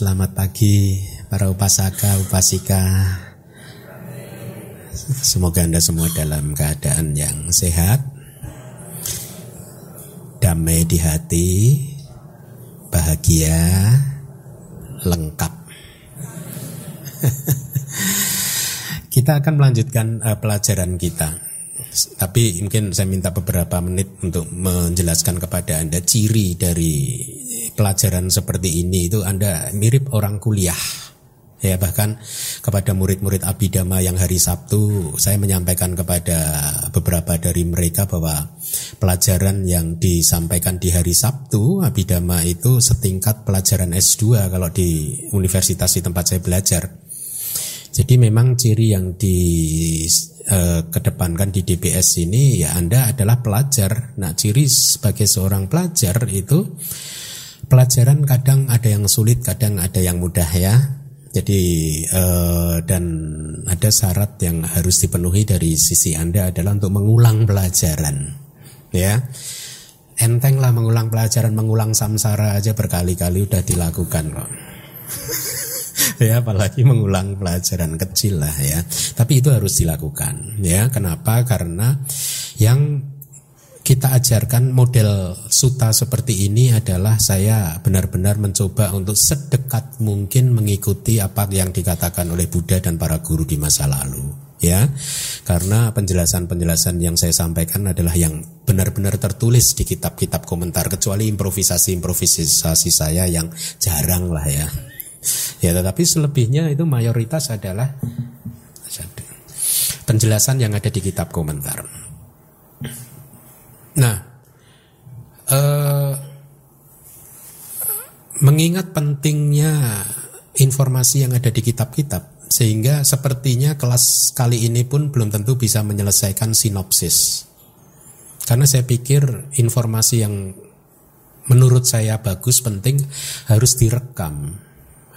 Selamat pagi para upasaka, upasika. Semoga Anda semua dalam keadaan yang sehat, damai di hati, bahagia, lengkap. kita akan melanjutkan uh, pelajaran kita. Tapi mungkin saya minta beberapa menit untuk menjelaskan kepada Anda ciri dari pelajaran seperti ini itu Anda mirip orang kuliah. Ya bahkan kepada murid-murid Abidama yang hari Sabtu saya menyampaikan kepada beberapa dari mereka bahwa pelajaran yang disampaikan di hari Sabtu Abidama itu setingkat pelajaran S2 kalau di universitas di tempat saya belajar. Jadi memang ciri yang di eh, kedepankan di DBS ini ya Anda adalah pelajar. Nah, ciri sebagai seorang pelajar itu pelajaran kadang ada yang sulit, kadang ada yang mudah ya. Jadi eh, dan ada syarat yang harus dipenuhi dari sisi Anda adalah untuk mengulang pelajaran. Ya. Enteng lah mengulang pelajaran, mengulang samsara aja berkali-kali udah dilakukan kok. ya apalagi mengulang pelajaran kecil lah ya. Tapi itu harus dilakukan ya. Kenapa? Karena yang kita ajarkan model suta seperti ini adalah saya benar-benar mencoba untuk sedekat mungkin mengikuti apa yang dikatakan oleh Buddha dan para guru di masa lalu ya. Karena penjelasan-penjelasan yang saya sampaikan adalah yang benar-benar tertulis di kitab-kitab komentar kecuali improvisasi-improvisasi saya yang jarang lah ya. Ya tetapi selebihnya itu mayoritas adalah penjelasan yang ada di kitab komentar Nah, eh, mengingat pentingnya informasi yang ada di kitab-kitab, sehingga sepertinya kelas kali ini pun belum tentu bisa menyelesaikan sinopsis. Karena saya pikir informasi yang menurut saya bagus, penting harus direkam,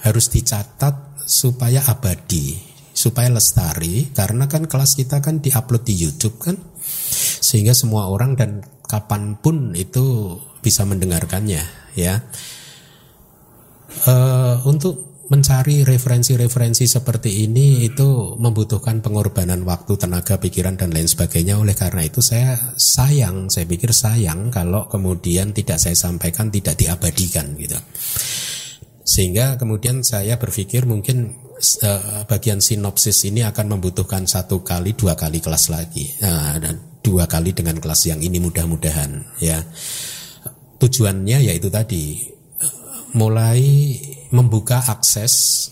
harus dicatat supaya abadi, supaya lestari. Karena kan kelas kita kan diupload di YouTube kan sehingga semua orang dan kapan pun itu bisa mendengarkannya ya uh, untuk mencari referensi-referensi seperti ini itu membutuhkan pengorbanan waktu, tenaga, pikiran dan lain sebagainya. Oleh karena itu saya sayang, saya pikir sayang kalau kemudian tidak saya sampaikan, tidak diabadikan gitu. Sehingga kemudian saya berpikir mungkin uh, bagian sinopsis ini akan membutuhkan satu kali, dua kali kelas lagi. Nah, dan dua kali dengan kelas yang ini mudah-mudahan ya. Tujuannya yaitu tadi mulai membuka akses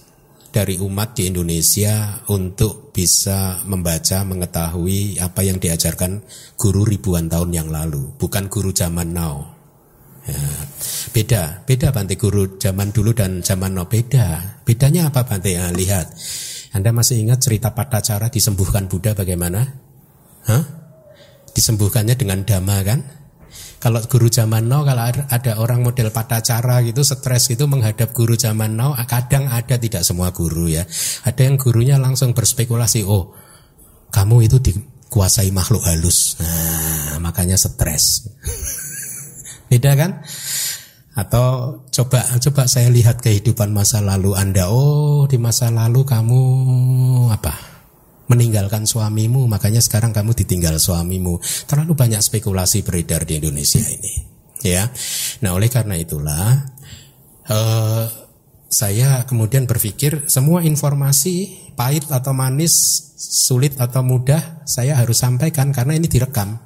dari umat di Indonesia untuk bisa membaca, mengetahui apa yang diajarkan guru ribuan tahun yang lalu, bukan guru zaman now. Ya, beda, beda Bante guru zaman dulu dan zaman now beda. Bedanya apa Bante? Ya, lihat, Anda masih ingat cerita Patacara disembuhkan Buddha bagaimana? Hah? Disembuhkannya dengan dhamma kan? Kalau guru zaman now kalau ada orang model pada cara gitu stres gitu menghadap guru zaman now kadang ada tidak semua guru ya. Ada yang gurunya langsung berspekulasi oh kamu itu dikuasai makhluk halus. Nah makanya stres. Beda kan? Atau coba coba saya lihat kehidupan masa lalu Anda. Oh di masa lalu kamu apa meninggalkan suamimu, makanya sekarang kamu ditinggal suamimu. Terlalu banyak spekulasi beredar di Indonesia ini. Ya, nah oleh karena itulah uh, saya kemudian berpikir semua informasi pahit atau manis, sulit atau mudah saya harus sampaikan karena ini direkam.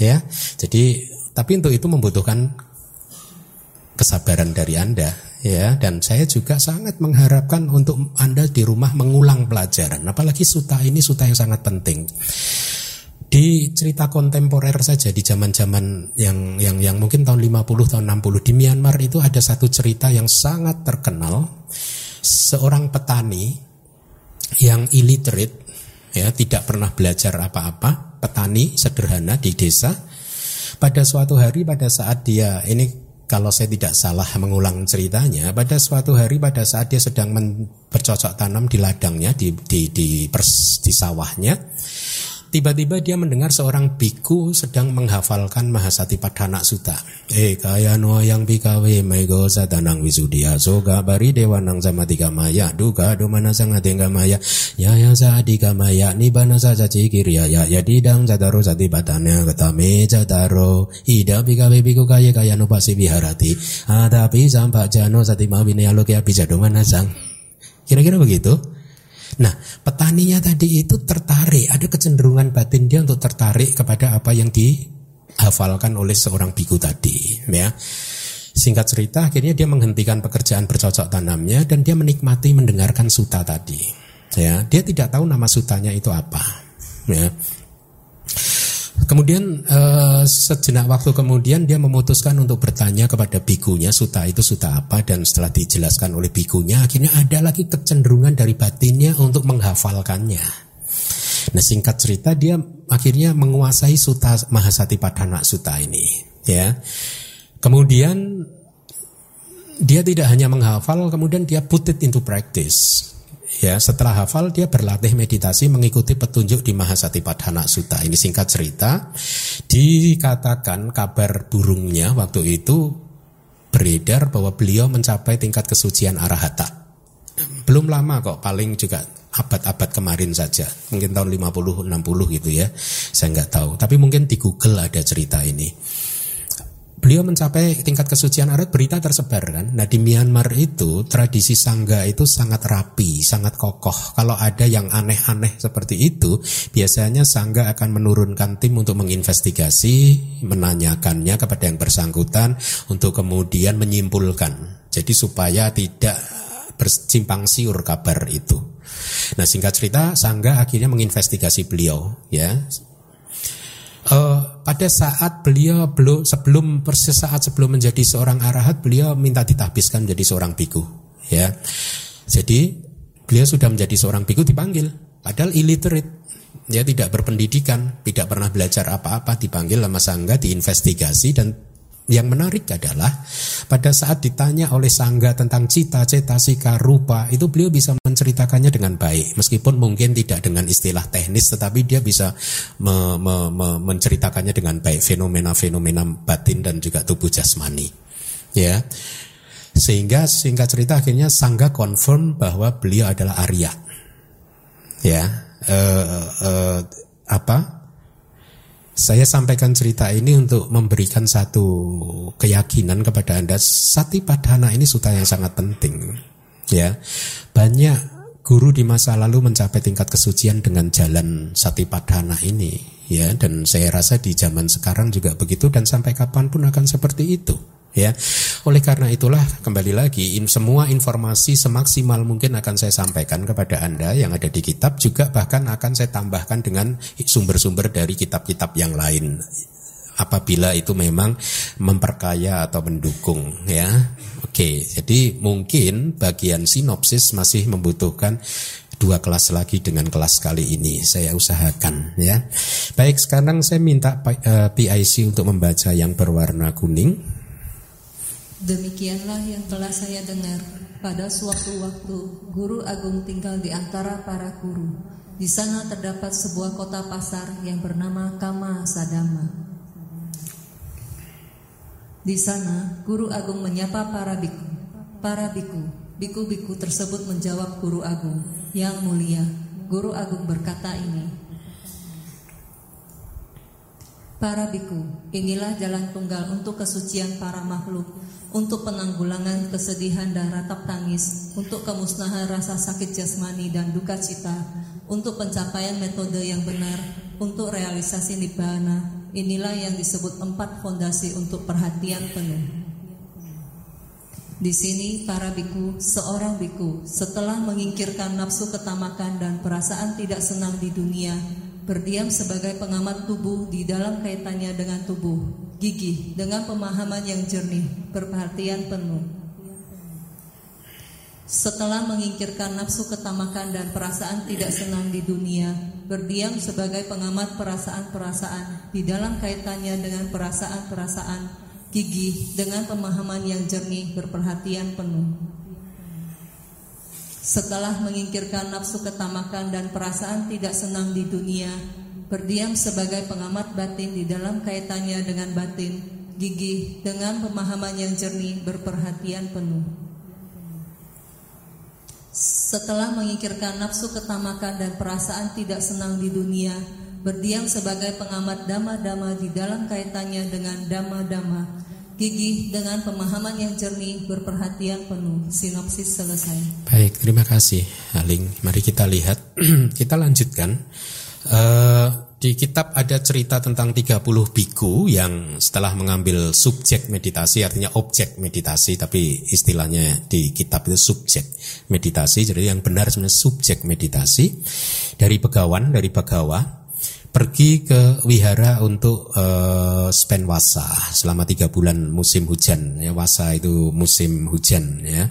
Ya, jadi tapi untuk itu membutuhkan kesabaran dari Anda ya dan saya juga sangat mengharapkan untuk Anda di rumah mengulang pelajaran. Apalagi suta ini suta yang sangat penting. Di cerita kontemporer saja di zaman-zaman yang yang yang mungkin tahun 50 tahun 60 di Myanmar itu ada satu cerita yang sangat terkenal. Seorang petani yang illiterate ya tidak pernah belajar apa-apa petani sederhana di desa. Pada suatu hari pada saat dia ini kalau saya tidak salah mengulang ceritanya, pada suatu hari pada saat dia sedang bercocok tanam di ladangnya, di di di, pers, di sawahnya, Tiba-tiba dia mendengar seorang biku sedang menghafalkan Mahasatipadhana Sutta. Eh kaya no yang bikawe mego satanang wisudia soga bari dewa nang sama tiga maya duga mana sang adengga maya ya ya adika maya nibana sa caci kiriya ya ya didang jataro sati batanya ketame jataro ida bikawe biku kaya kaya no pasi biharati adapi sampak jano sati mawine aloke abijado mana sang. Kira-kira begitu. Nah, petaninya tadi itu tertarik, ada kecenderungan batin dia untuk tertarik kepada apa yang dihafalkan oleh seorang biku tadi, ya. Singkat cerita, akhirnya dia menghentikan pekerjaan bercocok tanamnya dan dia menikmati mendengarkan suta tadi. Ya, dia tidak tahu nama sutanya itu apa. Ya. Kemudian uh, sejenak waktu kemudian dia memutuskan untuk bertanya kepada bikunya suta itu suta apa dan setelah dijelaskan oleh bikunya akhirnya ada lagi kecenderungan dari batinnya untuk menghafalkannya. Nah singkat cerita dia akhirnya menguasai suta Mahasati Padhana Suta ini ya. Kemudian dia tidak hanya menghafal kemudian dia put it into practice Ya, setelah hafal dia berlatih meditasi mengikuti petunjuk di Mahasatipadhana Sutta. Ini singkat cerita, dikatakan kabar burungnya waktu itu beredar bahwa beliau mencapai tingkat kesucian arahata. Belum lama kok, paling juga abad-abad kemarin saja. Mungkin tahun 50 60 gitu ya. Saya nggak tahu, tapi mungkin di Google ada cerita ini beliau mencapai tingkat kesucian arat berita tersebar kan. Nah di Myanmar itu tradisi sangga itu sangat rapi, sangat kokoh. Kalau ada yang aneh-aneh seperti itu, biasanya sangga akan menurunkan tim untuk menginvestigasi, menanyakannya kepada yang bersangkutan untuk kemudian menyimpulkan. Jadi supaya tidak bersimpang siur kabar itu. Nah singkat cerita, sangga akhirnya menginvestigasi beliau, ya uh, pada saat beliau belum sebelum persis saat sebelum menjadi seorang arahat beliau minta ditahbiskan menjadi seorang biku ya. Jadi beliau sudah menjadi seorang biku dipanggil. Padahal illiterate dia tidak berpendidikan tidak pernah belajar apa-apa dipanggil sama sangga diinvestigasi dan yang menarik adalah pada saat ditanya oleh Sangga tentang cita-cita sika rupa itu beliau bisa menceritakannya dengan baik. Meskipun mungkin tidak dengan istilah teknis tetapi dia bisa me, me, me, menceritakannya dengan baik. Fenomena-fenomena batin dan juga tubuh jasmani. Ya. Sehingga singkat cerita akhirnya Sangga confirm bahwa beliau adalah Arya. Ya. Uh, uh, apa saya sampaikan cerita ini untuk memberikan satu keyakinan kepada Anda. Sati Padhana ini suta yang sangat penting. Ya, banyak guru di masa lalu mencapai tingkat kesucian dengan jalan Sati Padhana ini. Ya, dan saya rasa di zaman sekarang juga begitu dan sampai kapan pun akan seperti itu ya. Oleh karena itulah kembali lagi in, semua informasi semaksimal mungkin akan saya sampaikan kepada Anda yang ada di kitab juga bahkan akan saya tambahkan dengan sumber-sumber dari kitab-kitab yang lain apabila itu memang memperkaya atau mendukung ya. Oke, jadi mungkin bagian sinopsis masih membutuhkan dua kelas lagi dengan kelas kali ini saya usahakan ya. Baik, sekarang saya minta PIC eh, untuk membaca yang berwarna kuning. Demikianlah yang telah saya dengar pada suatu waktu guru agung tinggal di antara para guru. Di sana terdapat sebuah kota pasar yang bernama Kama Sadama. Di sana guru agung menyapa para biku. Para biku, biku-biku tersebut menjawab guru agung, "Yang mulia, guru agung berkata ini, Para biku, inilah jalan tunggal untuk kesucian para makhluk untuk penanggulangan kesedihan dan ratap tangis, untuk kemusnahan rasa sakit jasmani dan duka cita, untuk pencapaian metode yang benar, untuk realisasi nibbana. Inilah yang disebut empat fondasi untuk perhatian penuh. Di sini para biku, seorang biku, setelah mengingkirkan nafsu ketamakan dan perasaan tidak senang di dunia, berdiam sebagai pengamat tubuh di dalam kaitannya dengan tubuh, gigih dengan pemahaman yang jernih, perhatian penuh. Setelah mengingkirkan nafsu ketamakan dan perasaan tidak senang di dunia, berdiam sebagai pengamat perasaan-perasaan di dalam kaitannya dengan perasaan-perasaan, gigih dengan pemahaman yang jernih, berperhatian penuh. Setelah mengingkirkan nafsu ketamakan dan perasaan tidak senang di dunia, berdiam sebagai pengamat batin di dalam kaitannya dengan batin, gigih dengan pemahaman yang jernih, berperhatian penuh. Setelah mengikirkan nafsu ketamakan dan perasaan tidak senang di dunia, berdiam sebagai pengamat dama-dama di dalam kaitannya dengan dama-dama, gigih dengan pemahaman yang jernih, berperhatian penuh. Sinopsis selesai. Baik, terima kasih Aling. Mari kita lihat, kita lanjutkan. Uh, di kitab ada cerita tentang 30 biku yang setelah mengambil subjek meditasi artinya objek meditasi tapi istilahnya di kitab itu subjek meditasi jadi yang benar sebenarnya subjek meditasi dari begawan dari bagawa pergi ke wihara untuk uh, spend wasa selama tiga bulan musim hujan. Ya wasa itu musim hujan ya.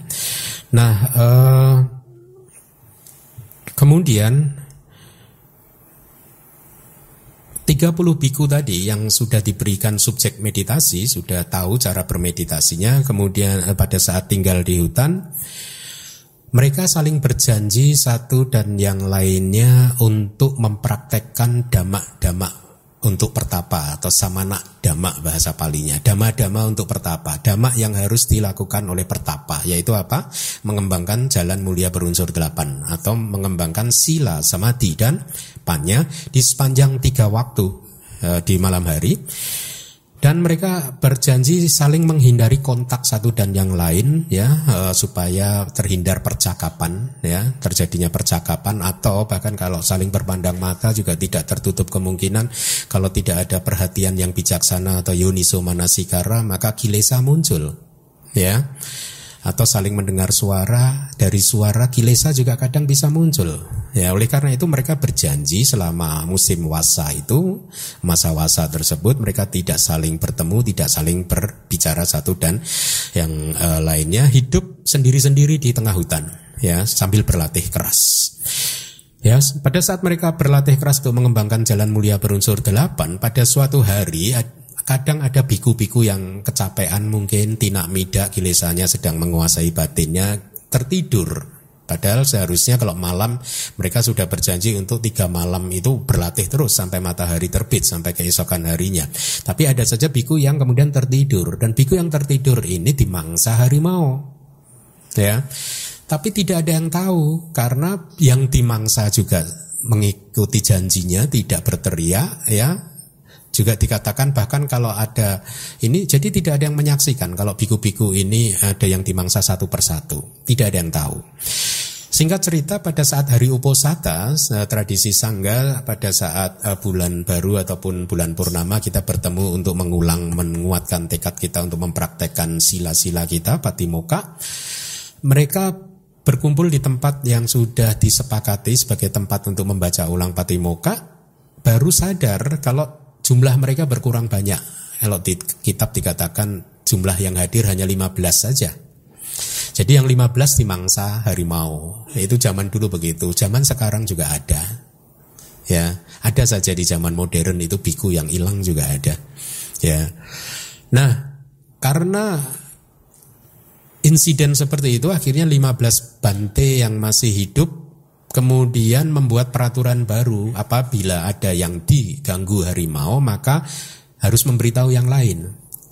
Nah uh, kemudian 30 biku tadi yang sudah diberikan subjek meditasi, sudah tahu cara bermeditasinya, kemudian eh, pada saat tinggal di hutan, mereka saling berjanji satu dan yang lainnya untuk mempraktekkan damak-damak untuk pertapa atau samana damak bahasa palinya. Dama-dama untuk pertapa. Damak yang harus dilakukan oleh pertapa yaitu apa? Mengembangkan jalan mulia berunsur delapan atau mengembangkan sila samadhi dan panya di sepanjang tiga waktu e, di malam hari dan mereka berjanji saling menghindari kontak satu dan yang lain ya e, supaya terhindar percakapan ya terjadinya percakapan atau bahkan kalau saling berpandang mata juga tidak tertutup kemungkinan kalau tidak ada perhatian yang bijaksana atau yoniso manasikara maka kilesa muncul ya atau saling mendengar suara dari suara kilesa juga kadang bisa muncul. Ya oleh karena itu mereka berjanji selama musim wasa itu masa wasa tersebut mereka tidak saling bertemu tidak saling berbicara satu dan yang uh, lainnya hidup sendiri-sendiri di tengah hutan ya sambil berlatih keras. Ya, pada saat mereka berlatih keras untuk mengembangkan jalan mulia berunsur delapan, pada suatu hari Kadang ada biku-biku yang kecapean mungkin tinak midak kilesanya sedang menguasai batinnya tertidur. Padahal seharusnya kalau malam mereka sudah berjanji untuk tiga malam itu berlatih terus sampai matahari terbit sampai keesokan harinya. Tapi ada saja biku yang kemudian tertidur dan biku yang tertidur ini dimangsa harimau. Ya. Tapi tidak ada yang tahu karena yang dimangsa juga mengikuti janjinya tidak berteriak ya juga dikatakan bahkan kalau ada ini jadi tidak ada yang menyaksikan kalau biku-biku ini ada yang dimangsa satu persatu, tidak ada yang tahu. Singkat cerita pada saat hari Uposata, tradisi Sangga pada saat eh, bulan baru ataupun bulan purnama kita bertemu untuk mengulang menguatkan tekad kita untuk mempraktekkan sila-sila kita patimoka. Mereka berkumpul di tempat yang sudah disepakati sebagai tempat untuk membaca ulang patimoka baru sadar kalau jumlah mereka berkurang banyak. Kalau di kitab dikatakan jumlah yang hadir hanya 15 saja. Jadi yang 15 di mangsa harimau. Itu zaman dulu begitu. Zaman sekarang juga ada. Ya, ada saja di zaman modern itu biku yang hilang juga ada. Ya. Nah, karena insiden seperti itu akhirnya 15 bante yang masih hidup kemudian membuat peraturan baru. Apabila ada yang diganggu harimau maka harus memberitahu yang lain.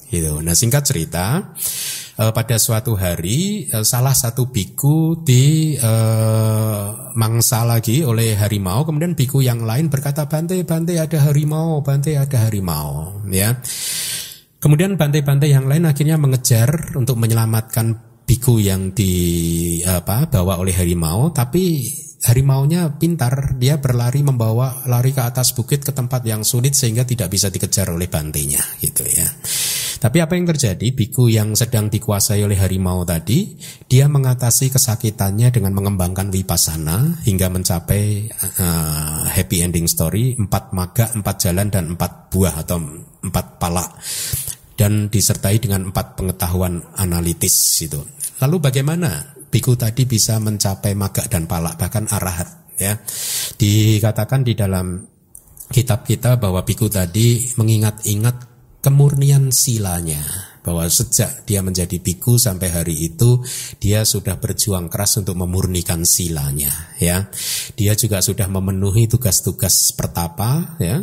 Gitu. Nah singkat cerita eh, pada suatu hari eh, salah satu biku di eh, mangsa lagi oleh harimau. Kemudian biku yang lain berkata bante bante ada harimau bante ada harimau. Ya. Kemudian bante-bante yang lain akhirnya mengejar untuk menyelamatkan biku yang di apa bawa oleh harimau. Tapi harimaunya pintar, dia berlari membawa lari ke atas bukit ke tempat yang sulit sehingga tidak bisa dikejar oleh bantainya gitu ya. Tapi apa yang terjadi? Biku yang sedang dikuasai oleh harimau tadi, dia mengatasi kesakitannya dengan mengembangkan wipasana hingga mencapai uh, happy ending story, empat maga, empat jalan dan empat buah atau empat pala dan disertai dengan empat pengetahuan analitis itu. Lalu bagaimana biku tadi bisa mencapai maga dan palak bahkan arahat ya. Dikatakan di dalam kitab kita bahwa biku tadi mengingat-ingat kemurnian silanya bahwa sejak dia menjadi biku sampai hari itu dia sudah berjuang keras untuk memurnikan silanya ya. Dia juga sudah memenuhi tugas-tugas pertapa ya.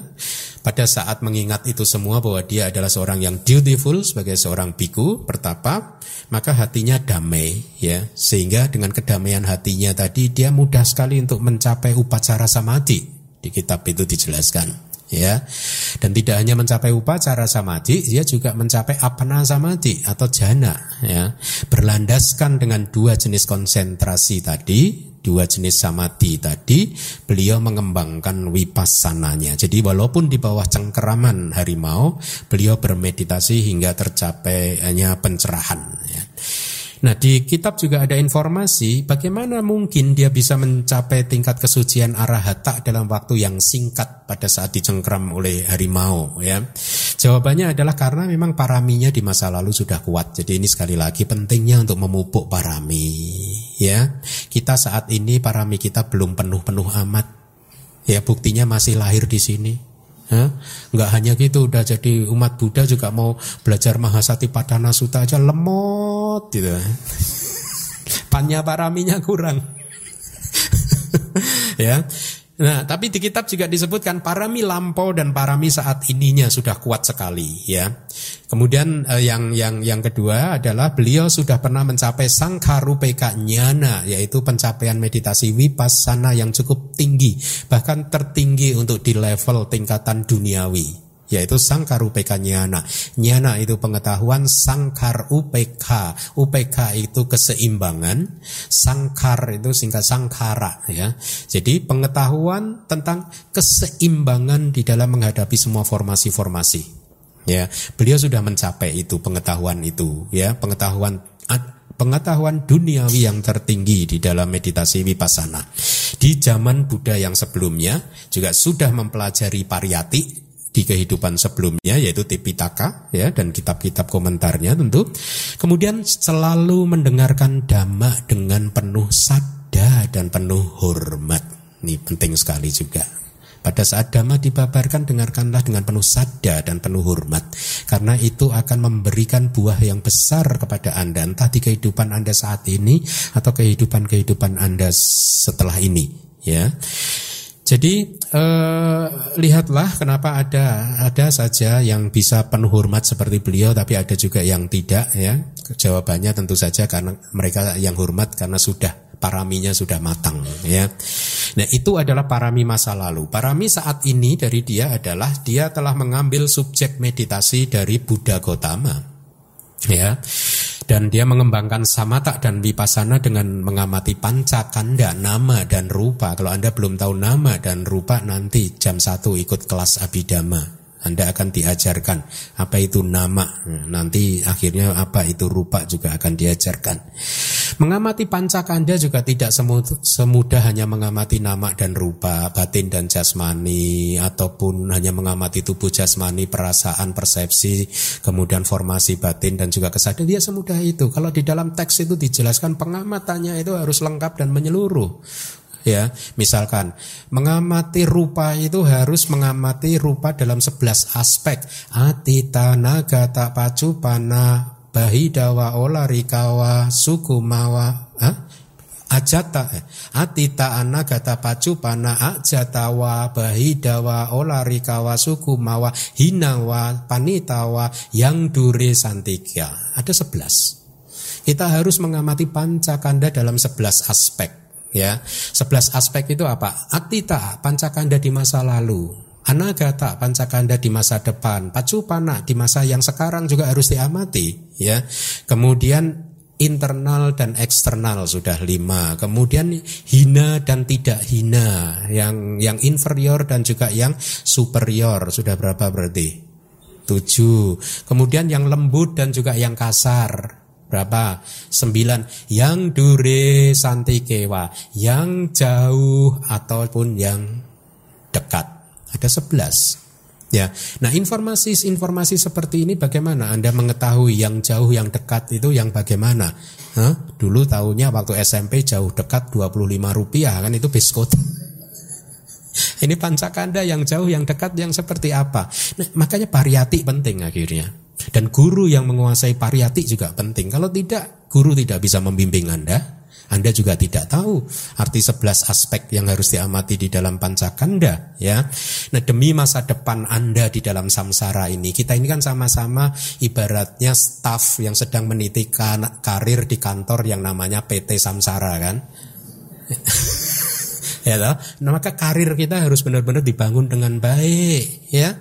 Pada saat mengingat itu semua bahwa dia adalah seorang yang dutiful sebagai seorang biku pertapa, maka hatinya damai ya. Sehingga dengan kedamaian hatinya tadi dia mudah sekali untuk mencapai upacara samadhi. Di kitab itu dijelaskan ya. Dan tidak hanya mencapai upacara samadhi, dia juga mencapai apana samadhi atau jana ya. Berlandaskan dengan dua jenis konsentrasi tadi, dua jenis samadhi tadi, beliau mengembangkan wipassananya. Jadi walaupun di bawah cengkeraman harimau, beliau bermeditasi hingga tercapainya pencerahan ya. Nah di kitab juga ada informasi bagaimana mungkin dia bisa mencapai tingkat kesucian arahata dalam waktu yang singkat pada saat dicengkram oleh harimau ya. Jawabannya adalah karena memang paraminya di masa lalu sudah kuat. Jadi ini sekali lagi pentingnya untuk memupuk parami ya. Kita saat ini parami kita belum penuh-penuh amat. Ya buktinya masih lahir di sini. Ya, nggak hanya gitu, udah jadi umat Buddha juga mau belajar Mahasati Padana Sutta aja lemot gitu. Panya paraminya kurang. ya. Nah, tapi di kitab juga disebutkan parami lampau dan parami saat ininya sudah kuat sekali, ya. Kemudian eh, yang yang yang kedua adalah beliau sudah pernah mencapai sangkarupeka nyana, yaitu pencapaian meditasi vipassana yang cukup tinggi, bahkan tertinggi untuk di level tingkatan duniawi yaitu sangkar UPK nyana. Nyana itu pengetahuan, sangkar UPK. UPK itu keseimbangan, sangkar itu singkat sangkara ya. Jadi pengetahuan tentang keseimbangan di dalam menghadapi semua formasi-formasi. Ya, beliau sudah mencapai itu pengetahuan itu ya, pengetahuan pengetahuan duniawi yang tertinggi di dalam meditasi vipassana. Di zaman Buddha yang sebelumnya juga sudah mempelajari pariyati di kehidupan sebelumnya yaitu Tipitaka ya dan kitab-kitab komentarnya tentu. Kemudian selalu mendengarkan dhamma dengan penuh sada dan penuh hormat. Ini penting sekali juga. Pada saat dhamma dibabarkan dengarkanlah dengan penuh sada dan penuh hormat karena itu akan memberikan buah yang besar kepada Anda entah di kehidupan Anda saat ini atau kehidupan-kehidupan Anda setelah ini ya. Jadi eh, lihatlah kenapa ada ada saja yang bisa penuh hormat seperti beliau, tapi ada juga yang tidak ya. Jawabannya tentu saja karena mereka yang hormat karena sudah paraminya sudah matang ya. Nah itu adalah parami masa lalu. Parami saat ini dari dia adalah dia telah mengambil subjek meditasi dari Buddha Gotama ya dan dia mengembangkan samata dan vipassana dengan mengamati panca kanda nama dan rupa. Kalau Anda belum tahu nama dan rupa nanti jam 1 ikut kelas abidama. Anda akan diajarkan apa itu nama. Nanti akhirnya apa itu rupa juga akan diajarkan. Mengamati pancakanda juga tidak semudah hanya mengamati nama dan rupa, batin dan jasmani, ataupun hanya mengamati tubuh jasmani, perasaan, persepsi, kemudian formasi batin dan juga kesadaran. Dia semudah itu. Kalau di dalam teks itu dijelaskan pengamatannya itu harus lengkap dan menyeluruh ya misalkan mengamati rupa itu harus mengamati rupa dalam 11 aspek. Atita nagata pacupana bahidawa olarikawa sukumawa ha? ajata eh, atita anagata pacupana ajatawa bahidawa olarikawa sukumawa hinawa panitawa yang dure santiga ada 11 kita harus mengamati pancakanda dalam 11 aspek ya. sebelas aspek itu apa? Atita, pancakanda di masa lalu. Anagata, pancakanda di masa depan. Pacupana, di masa yang sekarang juga harus diamati, ya. Kemudian internal dan eksternal sudah lima. Kemudian hina dan tidak hina, yang yang inferior dan juga yang superior sudah berapa berarti? Tujuh. Kemudian yang lembut dan juga yang kasar berapa? Sembilan. Yang dure santikewa, yang jauh ataupun yang dekat. Ada sebelas. Ya, nah informasi-informasi seperti ini bagaimana Anda mengetahui yang jauh yang dekat itu yang bagaimana? Hah? Dulu tahunya waktu SMP jauh dekat 25 rupiah kan itu biskut. Ini pancakanda yang jauh yang dekat yang seperti apa? Nah, makanya variati penting akhirnya Dan guru yang menguasai pariyati juga penting. Kalau tidak, guru tidak bisa membimbing Anda. Anda juga tidak tahu arti 11 aspek yang harus diamati di dalam pancakanda ya. Nah, demi masa depan Anda di dalam samsara ini, kita ini kan sama-sama ibaratnya staff yang sedang meniti karir di kantor yang namanya PT Samsara kan. ya? Nah, maka karir kita harus benar-benar dibangun dengan baik ya.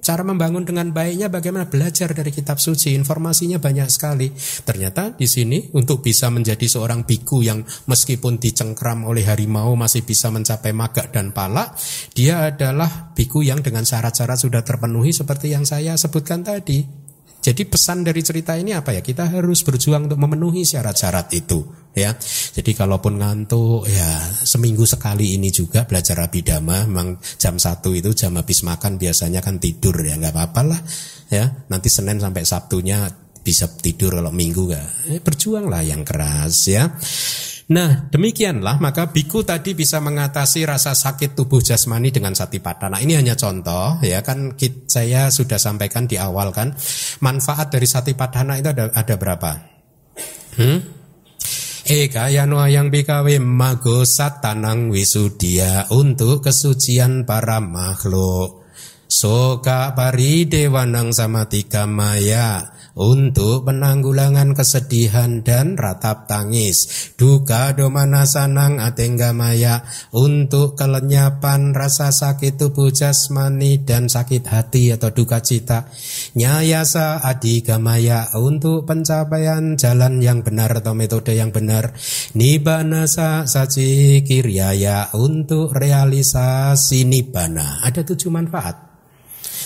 Cara membangun dengan baiknya bagaimana belajar dari kitab suci, informasinya banyak sekali. Ternyata di sini untuk bisa menjadi seorang biku yang meskipun dicengkram oleh harimau masih bisa mencapai magak dan pala, dia adalah biku yang dengan syarat-syarat sudah terpenuhi seperti yang saya sebutkan tadi. Jadi pesan dari cerita ini apa ya? Kita harus berjuang untuk memenuhi syarat-syarat itu, ya. Jadi kalaupun ngantuk, ya seminggu sekali ini juga belajar abidama. Memang jam satu itu jam habis makan biasanya kan tidur ya, nggak apa-apa lah, ya. Nanti Senin sampai Sabtunya bisa tidur kalau Minggu ya. Eh, berjuanglah yang keras, ya. Nah demikianlah maka biku tadi bisa mengatasi rasa sakit tubuh jasmani dengan satipatthana. Ini hanya contoh ya kan saya sudah sampaikan di awal kan manfaat dari satipatthana itu ada ada berapa? Hmm? Eka yano yang bikawe mago satanang wisudia untuk kesucian para makhluk. Soka pari dewanang sama tiga maya untuk penanggulangan kesedihan dan ratap tangis, duka domana sanang atenggamaya untuk kelenyapan rasa sakit tubuh jasmani dan sakit hati atau duka cita, nyayasa adigamaya untuk pencapaian jalan yang benar atau metode yang benar, nibanasa saci kiryaya untuk realisasi nibana. Ada tujuh manfaat.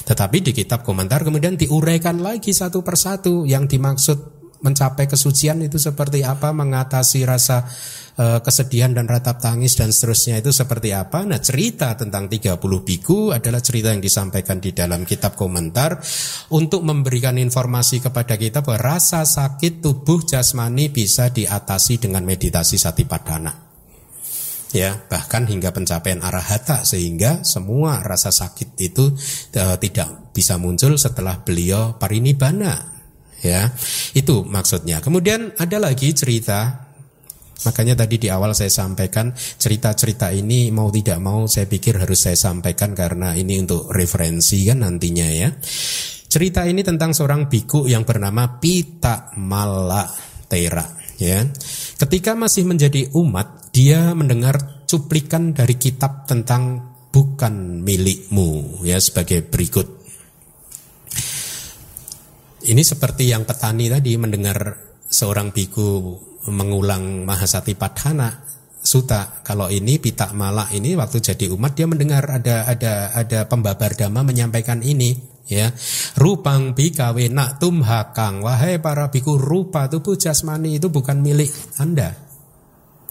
Tetapi di kitab komentar kemudian diuraikan lagi satu persatu yang dimaksud mencapai kesucian itu seperti apa, mengatasi rasa e, kesedihan dan ratap tangis dan seterusnya itu seperti apa. Nah, cerita tentang 30 biku adalah cerita yang disampaikan di dalam kitab komentar untuk memberikan informasi kepada kita bahwa rasa sakit tubuh jasmani bisa diatasi dengan meditasi satipadana ya bahkan hingga pencapaian arahata sehingga semua rasa sakit itu e, tidak bisa muncul setelah beliau parinibbana ya itu maksudnya kemudian ada lagi cerita Makanya tadi di awal saya sampaikan cerita-cerita ini mau tidak mau saya pikir harus saya sampaikan karena ini untuk referensi kan nantinya ya. Cerita ini tentang seorang biku yang bernama Pita Mala Tera ya. Ketika masih menjadi umat, dia mendengar cuplikan dari kitab tentang bukan milikmu ya sebagai berikut. Ini seperti yang petani tadi mendengar seorang biku mengulang Mahasati Padhana Suta. Kalau ini Pitak Malak ini waktu jadi umat dia mendengar ada ada ada pembabar dhamma menyampaikan ini ya. Rupang bikawe nak tumhakang wahai para biku rupa tubuh jasmani itu bukan milik anda.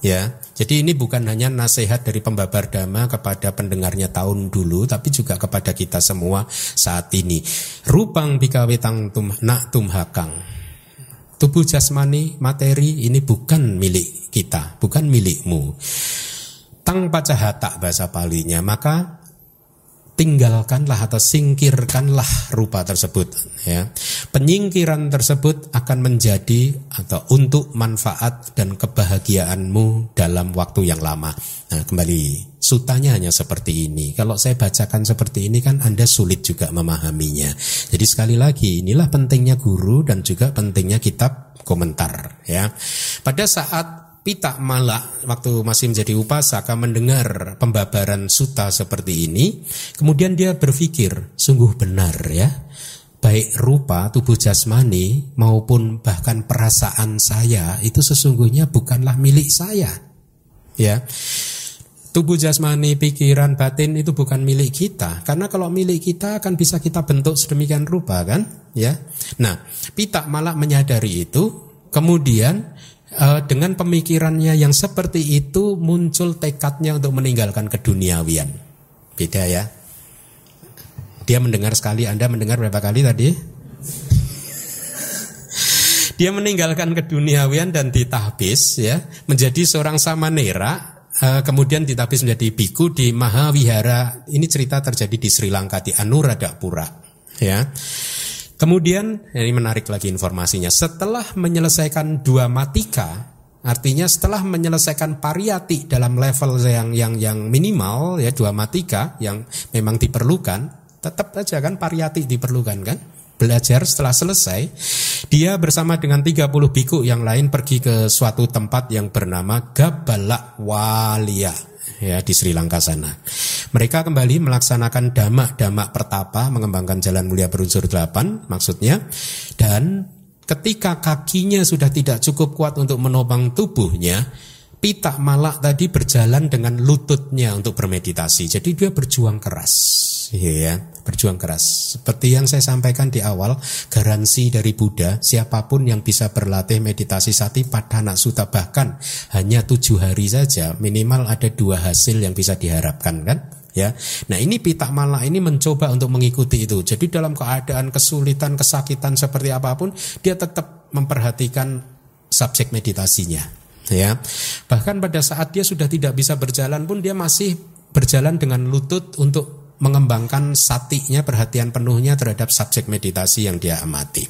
Ya. Jadi ini bukan hanya nasihat dari pembabar dhamma kepada pendengarnya tahun dulu tapi juga kepada kita semua saat ini. Rupang bikawe tang tum nak tumhakang tubuh jasmani materi ini bukan milik kita bukan milikmu. Tang pacahata bahasa palinya maka tinggalkanlah atau singkirkanlah rupa tersebut ya. Penyingkiran tersebut akan menjadi atau untuk manfaat dan kebahagiaanmu dalam waktu yang lama. Nah, kembali sutanya hanya seperti ini. Kalau saya bacakan seperti ini kan Anda sulit juga memahaminya. Jadi sekali lagi inilah pentingnya guru dan juga pentingnya kitab komentar ya. Pada saat Pita Malak waktu masih menjadi upasaka mendengar pembabaran suta seperti ini, kemudian dia berpikir, sungguh benar ya, baik rupa tubuh jasmani maupun bahkan perasaan saya itu sesungguhnya bukanlah milik saya. Ya. Tubuh jasmani, pikiran, batin itu bukan milik kita. Karena kalau milik kita akan bisa kita bentuk sedemikian rupa kan? Ya. Nah, Pita Malak menyadari itu, kemudian dengan pemikirannya yang seperti itu muncul tekadnya untuk meninggalkan keduniawian. Beda ya. Dia mendengar sekali, Anda mendengar berapa kali tadi? Dia meninggalkan keduniawian dan ditahbis ya, menjadi seorang samanera uh, kemudian ditahbis menjadi biku di Mahavihara. Ini cerita terjadi di Sri Lanka di Anuradhapura ya. Kemudian ini menarik lagi informasinya. Setelah menyelesaikan dua matika, artinya setelah menyelesaikan pariyati dalam level yang yang yang minimal ya dua matika yang memang diperlukan, tetap saja kan pariyati diperlukan kan? Belajar setelah selesai, dia bersama dengan 30 biku yang lain pergi ke suatu tempat yang bernama Gabala Walia ya di Sri Lanka sana. Mereka kembali melaksanakan damak-damak pertapa mengembangkan jalan mulia berunsur delapan maksudnya dan ketika kakinya sudah tidak cukup kuat untuk menopang tubuhnya Pitak Malak tadi berjalan dengan lututnya untuk bermeditasi. Jadi dia berjuang keras, ya, berjuang keras. Seperti yang saya sampaikan di awal, garansi dari Buddha, siapa pun yang bisa berlatih meditasi sati pada anak suta bahkan hanya tujuh hari saja, minimal ada dua hasil yang bisa diharapkan kan? ya. Nah ini pitak malak ini mencoba untuk mengikuti itu. Jadi dalam keadaan kesulitan, kesakitan seperti apa pun, dia tetap memperhatikan subjek meditasinya ya. Bahkan pada saat dia sudah tidak bisa berjalan pun dia masih berjalan dengan lutut untuk mengembangkan satinya perhatian penuhnya terhadap subjek meditasi yang dia amati.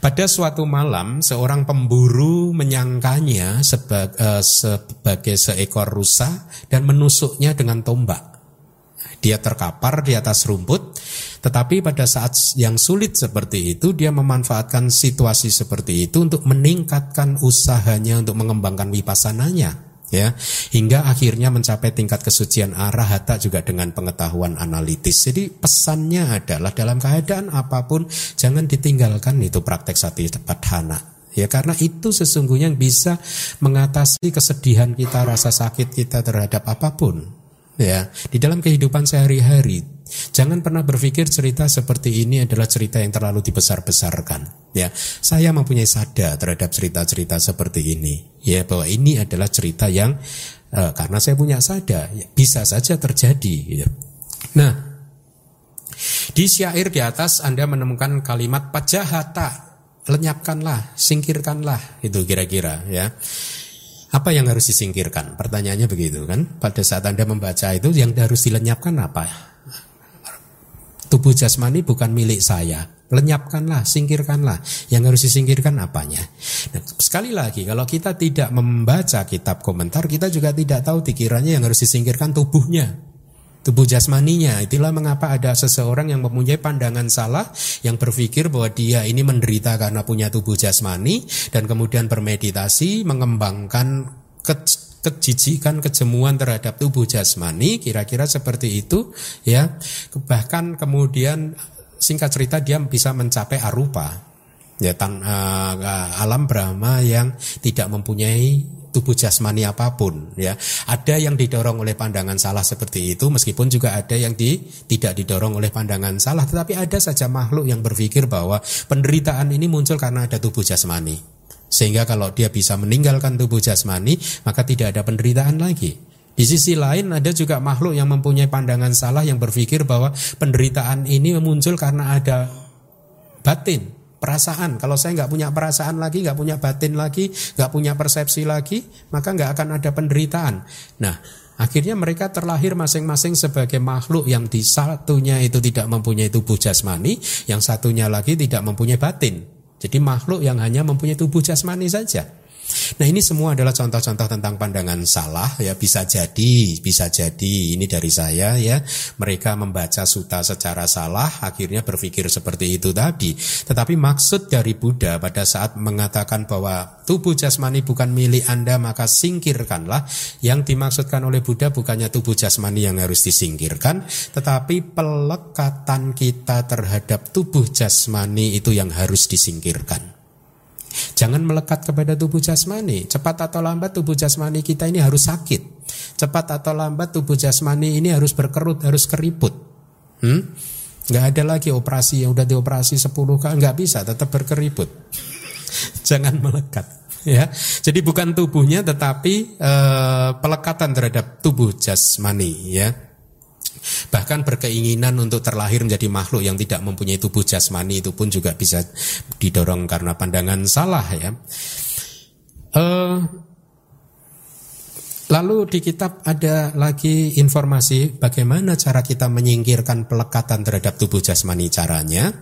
Pada suatu malam seorang pemburu menyangkanya sebagai, uh, sebagai seekor rusa dan menusuknya dengan tombak. Dia terkapar di atas rumput tetapi pada saat yang sulit seperti itu dia memanfaatkan situasi seperti itu untuk meningkatkan usahanya untuk mengembangkan wipassananya ya hingga akhirnya mencapai tingkat kesucian arah hatta juga dengan pengetahuan analitis. Jadi pesannya adalah dalam keadaan apa pun jangan ditinggalkan itu praktek sati padhana. Ya karena itu sesungguhnya bisa mengatasi kesedihan kita, rasa sakit kita terhadap apa pun. Ya, di dalam kehidupan sehari-hari Jangan pernah berpikir cerita seperti ini adalah cerita yang terlalu dibesar-besarkan. Ya, saya mempunyai sada terhadap cerita-cerita seperti ini. Ya, bahwa ini adalah cerita yang uh, karena saya punya sada, ya, bisa saja terjadi. Ya. Nah, di syair di atas Anda menemukan kalimat pajahata, lenyapkanlah, singkirkanlah, itu kira-kira ya. Apa yang harus disingkirkan? Pertanyaannya begitu kan. Pada saat Anda membaca itu yang harus dilenyapkan apa? Tubuh jasmani bukan milik saya. Lenyapkanlah, singkirkanlah. Yang harus disingkirkan apanya? Nah, sekali lagi, kalau kita tidak membaca kitab komentar, kita juga tidak tahu dikiranya yang harus disingkirkan tubuhnya. Tubuh jasmaninya. Itulah mengapa ada seseorang yang mempunyai pandangan salah, yang berpikir bahwa dia ini menderita karena punya tubuh jasmani, dan kemudian bermeditasi, mengembangkan ke kejijikan kejemuan terhadap tubuh jasmani kira-kira seperti itu ya bahkan kemudian singkat cerita dia bisa mencapai arupa ya tan, uh, alam Brahma yang tidak mempunyai tubuh jasmani apa pun ya. Ada yang didorong oleh pandangan salah seperti itu meskipun juga ada yang di, tidak didorong oleh pandangan salah tetapi ada saja makhluk yang berpikir bahwa penderitaan ini muncul karena ada tubuh jasmani. Sehingga kalau dia bisa meninggalkan tubuh jasmani, maka tidak ada penderitaan lagi. Di sisi lain ada juga makhluk yang mempunyai pandangan salah yang berpikir bahwa penderitaan ini muncul karena ada batin, perasaan. Kalau saya nggak punya perasaan lagi, nggak punya batin lagi, nggak punya persepsi lagi, maka nggak akan ada penderitaan. Nah, akhirnya mereka terlahir masing-masing sebagai makhluk yang di satunya itu tidak mempunyai tubuh jasmani, yang satunya lagi tidak mempunyai batin. Jadi makhluk yang hanya mempunyai tubuh jasmani saja. Nah ini semua adalah contoh-contoh tentang pandangan salah ya. Bisa jadi bisa jadi ini dari saya ya. Mereka membaca suta secara salah akhirnya berpikir seperti itu tadi. Tetapi maksud dari Buddha pada saat mengatakan bahwa tubuh jasmani bukan milik Anda maka singkirkanlah. Yang dimaksudkan oleh Buddha bukannya tubuh jasmani yang harus disingkirkan tetapi pelekatan kita terhadap tubuh jasmani itu yang harus disingkirkan Jangan melekat kepada tubuh jasmani. Cepat atau lambat tubuh jasmani kita ini harus sakit. Cepat atau lambat tubuh jasmani ini harus berkerut, harus keriput. Hmm? Gak ada lagi operasi yang udah dioperasi 10 kali nggak bisa, tetap berkeriput. Jangan melekat ya. Jadi bukan tubuhnya tetapi uh, pelekatan terhadap tubuh jasmani ya. Bahkan berkeinginan untuk terlahir menjadi makhluk yang tidak mempunyai tubuh jasmani itu pun juga bisa didorong karena pandangan salah ya. Uh, Lalu di kitab ada lagi informasi bagaimana cara kita menyingkirkan pelekatan terhadap tubuh jasmani caranya.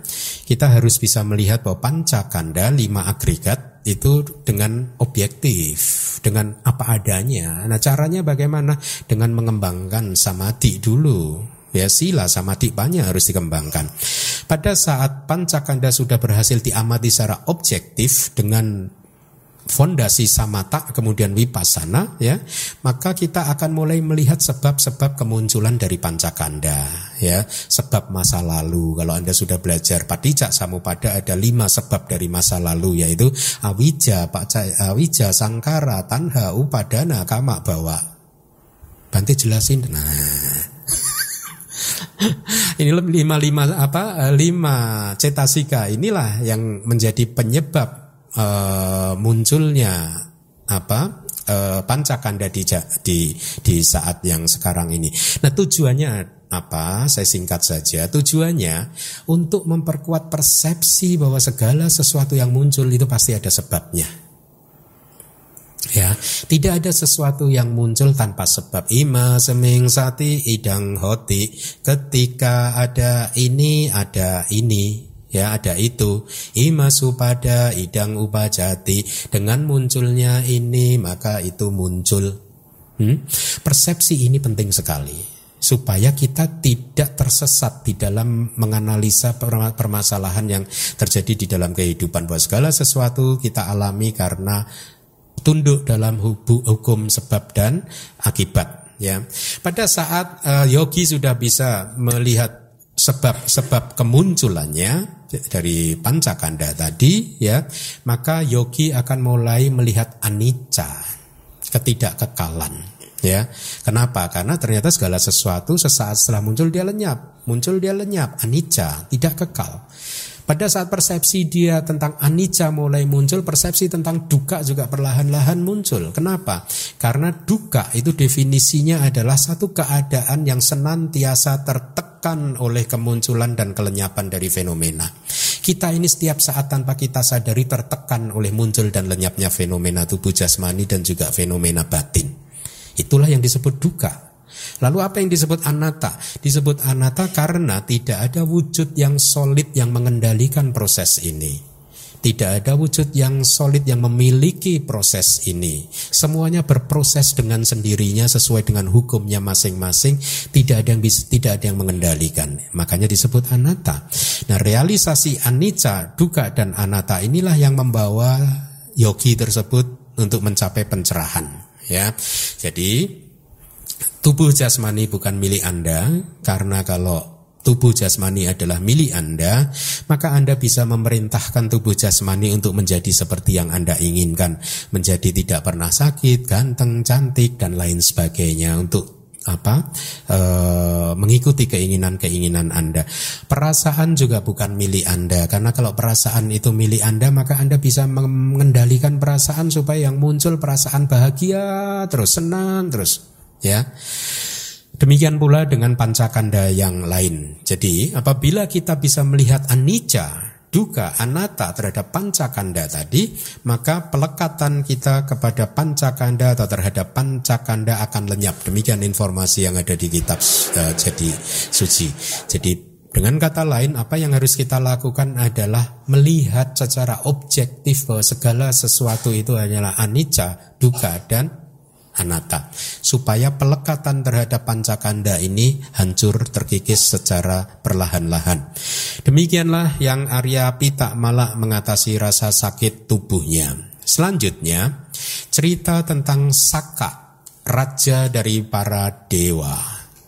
Kita harus bisa melihat bahwa pancakanda lima agregat itu dengan objektif, dengan apa adanya. Nah caranya bagaimana? Dengan mengembangkan samadhi dulu. Ya sila samadhi banyak harus dikembangkan. Pada saat pancakanda sudah berhasil diamati secara objektif dengan fondasi samata kemudian wipasana ya maka kita akan mulai melihat sebab-sebab kemunculan dari pancakanda ya. Sebab masa lalu. Kalau anda sudah belajar padijak samupada ada lima sebab dari masa lalu yaitu awija pak awija sangkara tanha upadana kama bawa. Banti jelasin. Nah. Ini lima lima apa lima cetasika inilah yang menjadi penyebab uh, munculnya apa uh, pancakanda di, di di saat yang sekarang ini. Nah tujuannya apa? Saya singkat saja. Tujuannya untuk memperkuat persepsi bahwa segala sesuatu yang muncul itu pasti ada sebabnya. Ya, tidak ada sesuatu yang muncul tanpa sebab. Ima seming sati idang hoti. Ketika ada ini, ada ini ya ada itu. Imasu pada idang upajati. Dengan munculnya ini maka itu muncul. Hmm? persepsi ini penting sekali. Supaya kita tidak tersesat di dalam menganalisa permasalahan yang terjadi di dalam kehidupan. Bahwa segala sesuatu kita alami karena tunduk dalam hukum sebab dan akibat. Ya. Pada saat uh, yogi sudah bisa melihat sebab-sebab kemunculannya dari pancakanda tadi ya maka yogi akan mulai melihat anicca ketidakkekalan ya. Kenapa? Karena ternyata segala sesuatu sesaat setelah muncul dia lenyap muncul dia lenyap anicca tidak kekal pada saat persepsi dia tentang anicca mulai muncul, persepsi tentang duka juga perlahan-lahan muncul. Kenapa? Karena duka itu definisinya adalah satu keadaan yang senantiasa tertekan oleh kemunculan dan kelenyapan dari fenomena. Kita ini setiap saat tanpa kita sadari tertekan oleh muncul dan lenyapnya fenomena tubuh jasmani dan juga fenomena batin. Itulah yang disebut duka. Lalu apa yang disebut anata? Disebut anata karena tidak ada wujud yang solid yang mengendalikan proses ini. Tidak ada wujud yang solid yang memiliki proses ini. Semuanya berproses dengan sendirinya sesuai dengan hukumnya masing-masing. Tidak ada yang bisa, tidak ada yang mengendalikan. Makanya disebut anata. Nah, realisasi anicca, duka dan anata inilah yang membawa yogi tersebut untuk mencapai pencerahan. Ya, jadi tubuh jasmani bukan milik Anda karena kalau tubuh jasmani adalah milik Anda, maka Anda bisa memerintahkan tubuh jasmani untuk menjadi seperti yang Anda inginkan, menjadi tidak pernah sakit, ganteng, cantik dan lain sebagainya untuk apa e, mengikuti keinginan-keinginan Anda. Perasaan juga bukan milik Anda karena kalau perasaan itu milik Anda maka Anda bisa mengendalikan perasaan supaya yang muncul perasaan bahagia terus senang terus ya. Demikian pula dengan pancakanda yang lain. Jadi, apabila kita bisa melihat anicca, duka, anata terhadap pancakanda tadi, maka pelekatan kita kepada pancakanda atau terhadap pancakanda akan lenyap. Demikian informasi yang ada di kitab uh, jadi suci. Jadi dengan kata lain, apa yang harus kita lakukan adalah melihat secara objektif bahwa segala sesuatu itu hanyalah anicca, duka, dan anatta supaya pelekatan terhadap pancakanda ini hancur terkikis secara perlahan-lahan. Demikianlah yang Arya Pita Malak mengatasi rasa sakit tubuhnya. Selanjutnya cerita tentang Saka, raja dari para dewa.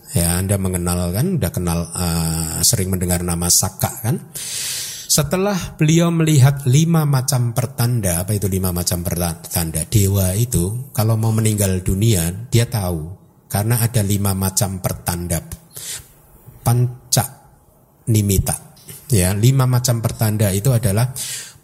Ya, Anda mengenal kan, udah kenal uh, sering mendengar nama Saka kan? Setelah beliau melihat lima macam pertanda, apa itu lima macam pertanda? Dewa itu kalau mau meninggal dunia, dia tahu. Karena ada lima macam pertanda. Panca nimita. Ya, lima macam pertanda itu adalah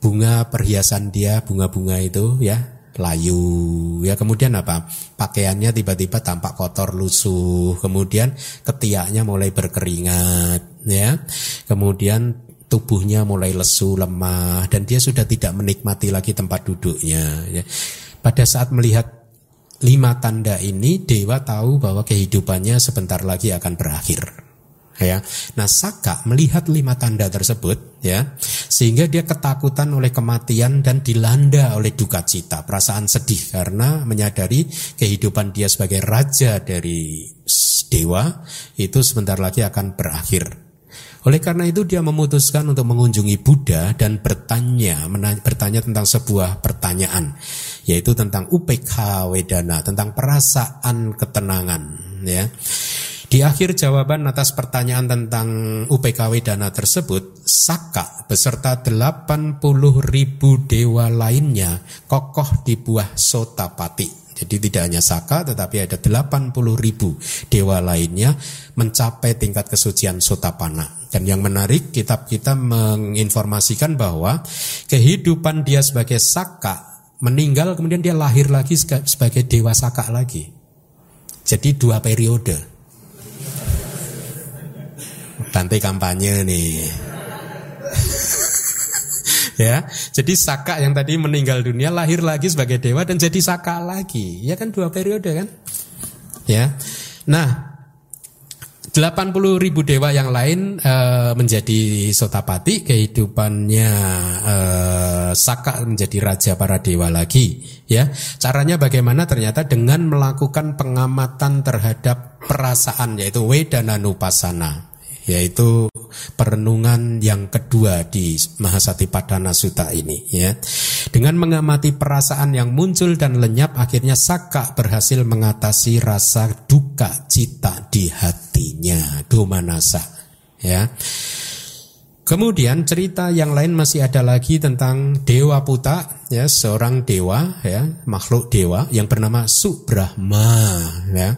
bunga perhiasan dia, bunga-bunga itu ya, layu ya kemudian apa pakaiannya tiba-tiba tampak kotor lusuh kemudian ketiaknya mulai berkeringat ya kemudian tubuhnya mulai lesu, lemah, dan dia sudah tidak menikmati lagi tempat duduknya. Ya. Pada saat melihat lima tanda ini dewa tahu bahwa kehidupannya sebentar lagi akan berakhir. Ya, nah Saka melihat lima tanda tersebut, ya, sehingga dia ketakutan oleh kematian dan dilanda oleh duka cita, perasaan sedih karena menyadari kehidupan dia sebagai raja dari dewa itu sebentar lagi akan berakhir. Oleh karena itu dia memutuskan untuk mengunjungi Buddha dan bertanya bertanya tentang sebuah pertanyaan yaitu tentang UPK Wedana, tentang perasaan ketenangan ya. Di akhir jawaban atas pertanyaan tentang UPK Wedana tersebut, Saka beserta 80 ribu dewa lainnya kokoh di buah Sotapati. Jadi tidak hanya Saka tetapi ada 80 ribu dewa lainnya mencapai tingkat kesucian Sotapana. Dan yang menarik kitab kita menginformasikan bahwa kehidupan dia sebagai Saka meninggal kemudian dia lahir lagi sebagai dewa Saka lagi. Jadi dua periode. Tante kampanye nih ya. Jadi Saka yang tadi meninggal dunia lahir lagi sebagai dewa dan jadi Saka lagi. Ya kan dua periode kan? Ya. Nah, 80 ribu dewa yang lain e, menjadi sotapati kehidupannya e, Saka menjadi raja para dewa lagi ya caranya bagaimana ternyata dengan melakukan pengamatan terhadap perasaan yaitu wedana nupasana yaitu perenungan yang kedua di Mahasatipadana Sutta ini ya. Dengan mengamati perasaan yang muncul dan lenyap akhirnya Saka berhasil mengatasi rasa duka cita di hatinya, domanasa ya. Kemudian cerita yang lain masih ada lagi tentang Dewa Puta, ya seorang dewa, ya makhluk dewa yang bernama Subrahma, ya.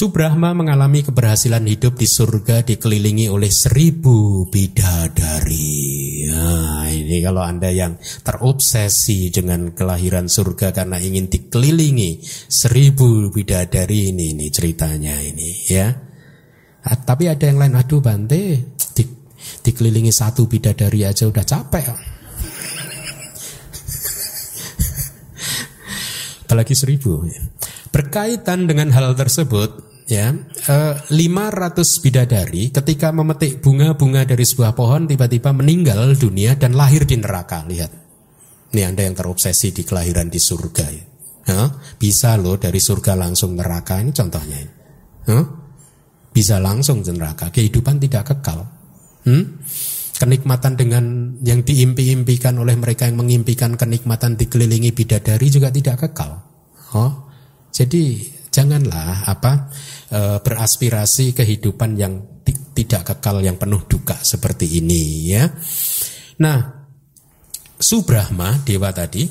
Subrahma mengalami keberhasilan hidup di surga dikelilingi oleh seribu bidadari. Nah, ini kalau Anda yang terobsesi dengan kelahiran surga karena ingin dikelilingi seribu bidadari ini, ini ceritanya ini ya. Ah, tapi ada yang lain, aduh Bante, di, dikelilingi satu bidadari aja udah capek. Apalagi seribu. Berkaitan dengan hal tersebut, ya, eh, 500 bidadari ketika memetik bunga-bunga dari sebuah pohon tiba-tiba meninggal dunia dan lahir di neraka. Lihat, ini anda yang terobsesi di kelahiran di surga. Ya. Huh? Bisa loh dari surga langsung neraka ini contohnya. Huh? Bisa langsung ke neraka. Kehidupan tidak kekal. Hmm? Kenikmatan dengan yang diimpi-impikan oleh mereka yang mengimpikan kenikmatan dikelilingi bidadari juga tidak kekal. Oh, jadi janganlah apa e, beraspirasi kehidupan yang tidak kekal yang penuh duka seperti ini ya. Nah, Subrahma dewa tadi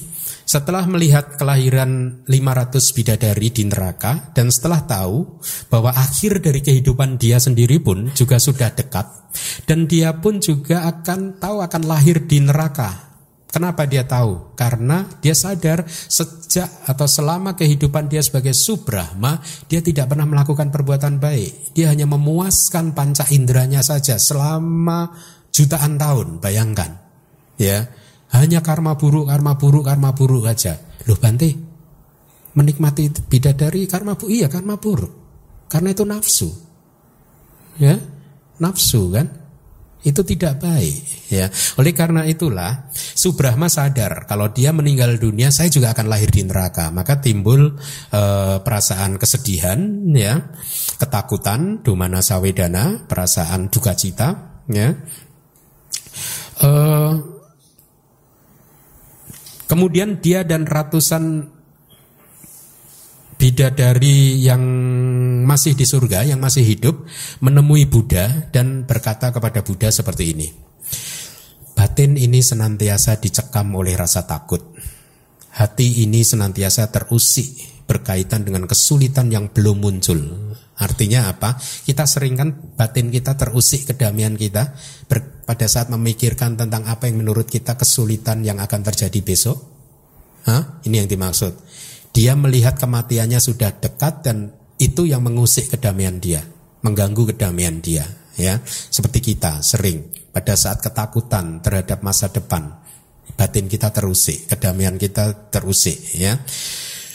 setelah melihat kelahiran 500 bidadari di neraka dan setelah tahu bahwa akhir dari kehidupan dia sendiri pun juga sudah dekat dan dia pun juga akan tahu akan lahir di neraka Kenapa dia tahu? Karena dia sadar sejak atau selama kehidupan dia sebagai subrahma, dia tidak pernah melakukan perbuatan baik. Dia hanya memuaskan panca inderanya saja selama jutaan tahun, bayangkan. Ya, hanya karma buruk, karma buruk, karma buruk aja. Loh Bante, menikmati bidadari karma buruk, iya karma buruk. Karena itu nafsu. Ya, nafsu kan? Itu tidak baik ya. Oleh karena itulah Subrahma sadar kalau dia meninggal dunia saya juga akan lahir di neraka. Maka timbul e, perasaan kesedihan ya, ketakutan, dumana sawedana, perasaan duka cita ya. E, kemudian dia dan ratusan bidadari yang masih di surga, yang masih hidup, menemui Buddha dan berkata kepada Buddha seperti ini. Batin ini senantiasa dicekam oleh rasa takut. Hati ini senantiasa terusik berkaitan dengan kesulitan yang belum muncul. Artinya apa? Kita sering kan batin kita terusik kedamaian kita ber, pada saat memikirkan tentang apa yang menurut kita kesulitan yang akan terjadi besok. Hah? Ini yang dimaksud. Dia melihat kematiannya sudah dekat dan itu yang mengusik kedamaian dia, mengganggu kedamaian dia, ya. Seperti kita sering pada saat ketakutan terhadap masa depan, batin kita terusik, kedamaian kita terusik, ya.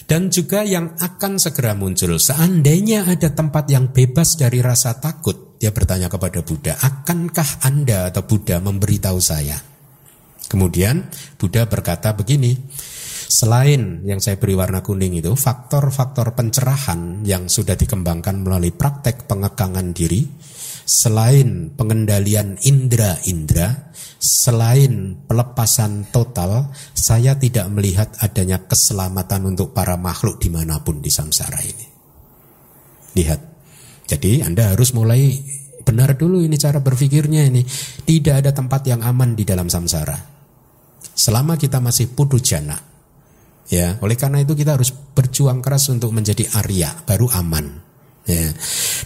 dan juga yang akan segera muncul. Seandainya ada tempat yang bebas dari rasa takut, dia bertanya kepada Buddha, akankah Anda atau Buddha memberitahu saya? Kemudian Buddha berkata begini, selain yang saya beri warna kuning itu, faktor-faktor pencerahan yang sudah dikembangkan melalui praktek pengekangan diri, selain pengendalian indera-indera, selain pelepasan total, saya tidak melihat adanya keselamatan untuk para makhluk di mana pun di samsara ini. Lihat, jadi Anda harus mulai benar dulu ini cara berpikirnya ini. Tidak ada tempat yang aman di dalam samsara. Selama kita masih putu jana, ya, oleh karena itu kita harus berjuang keras untuk menjadi Arya, baru aman. Ya.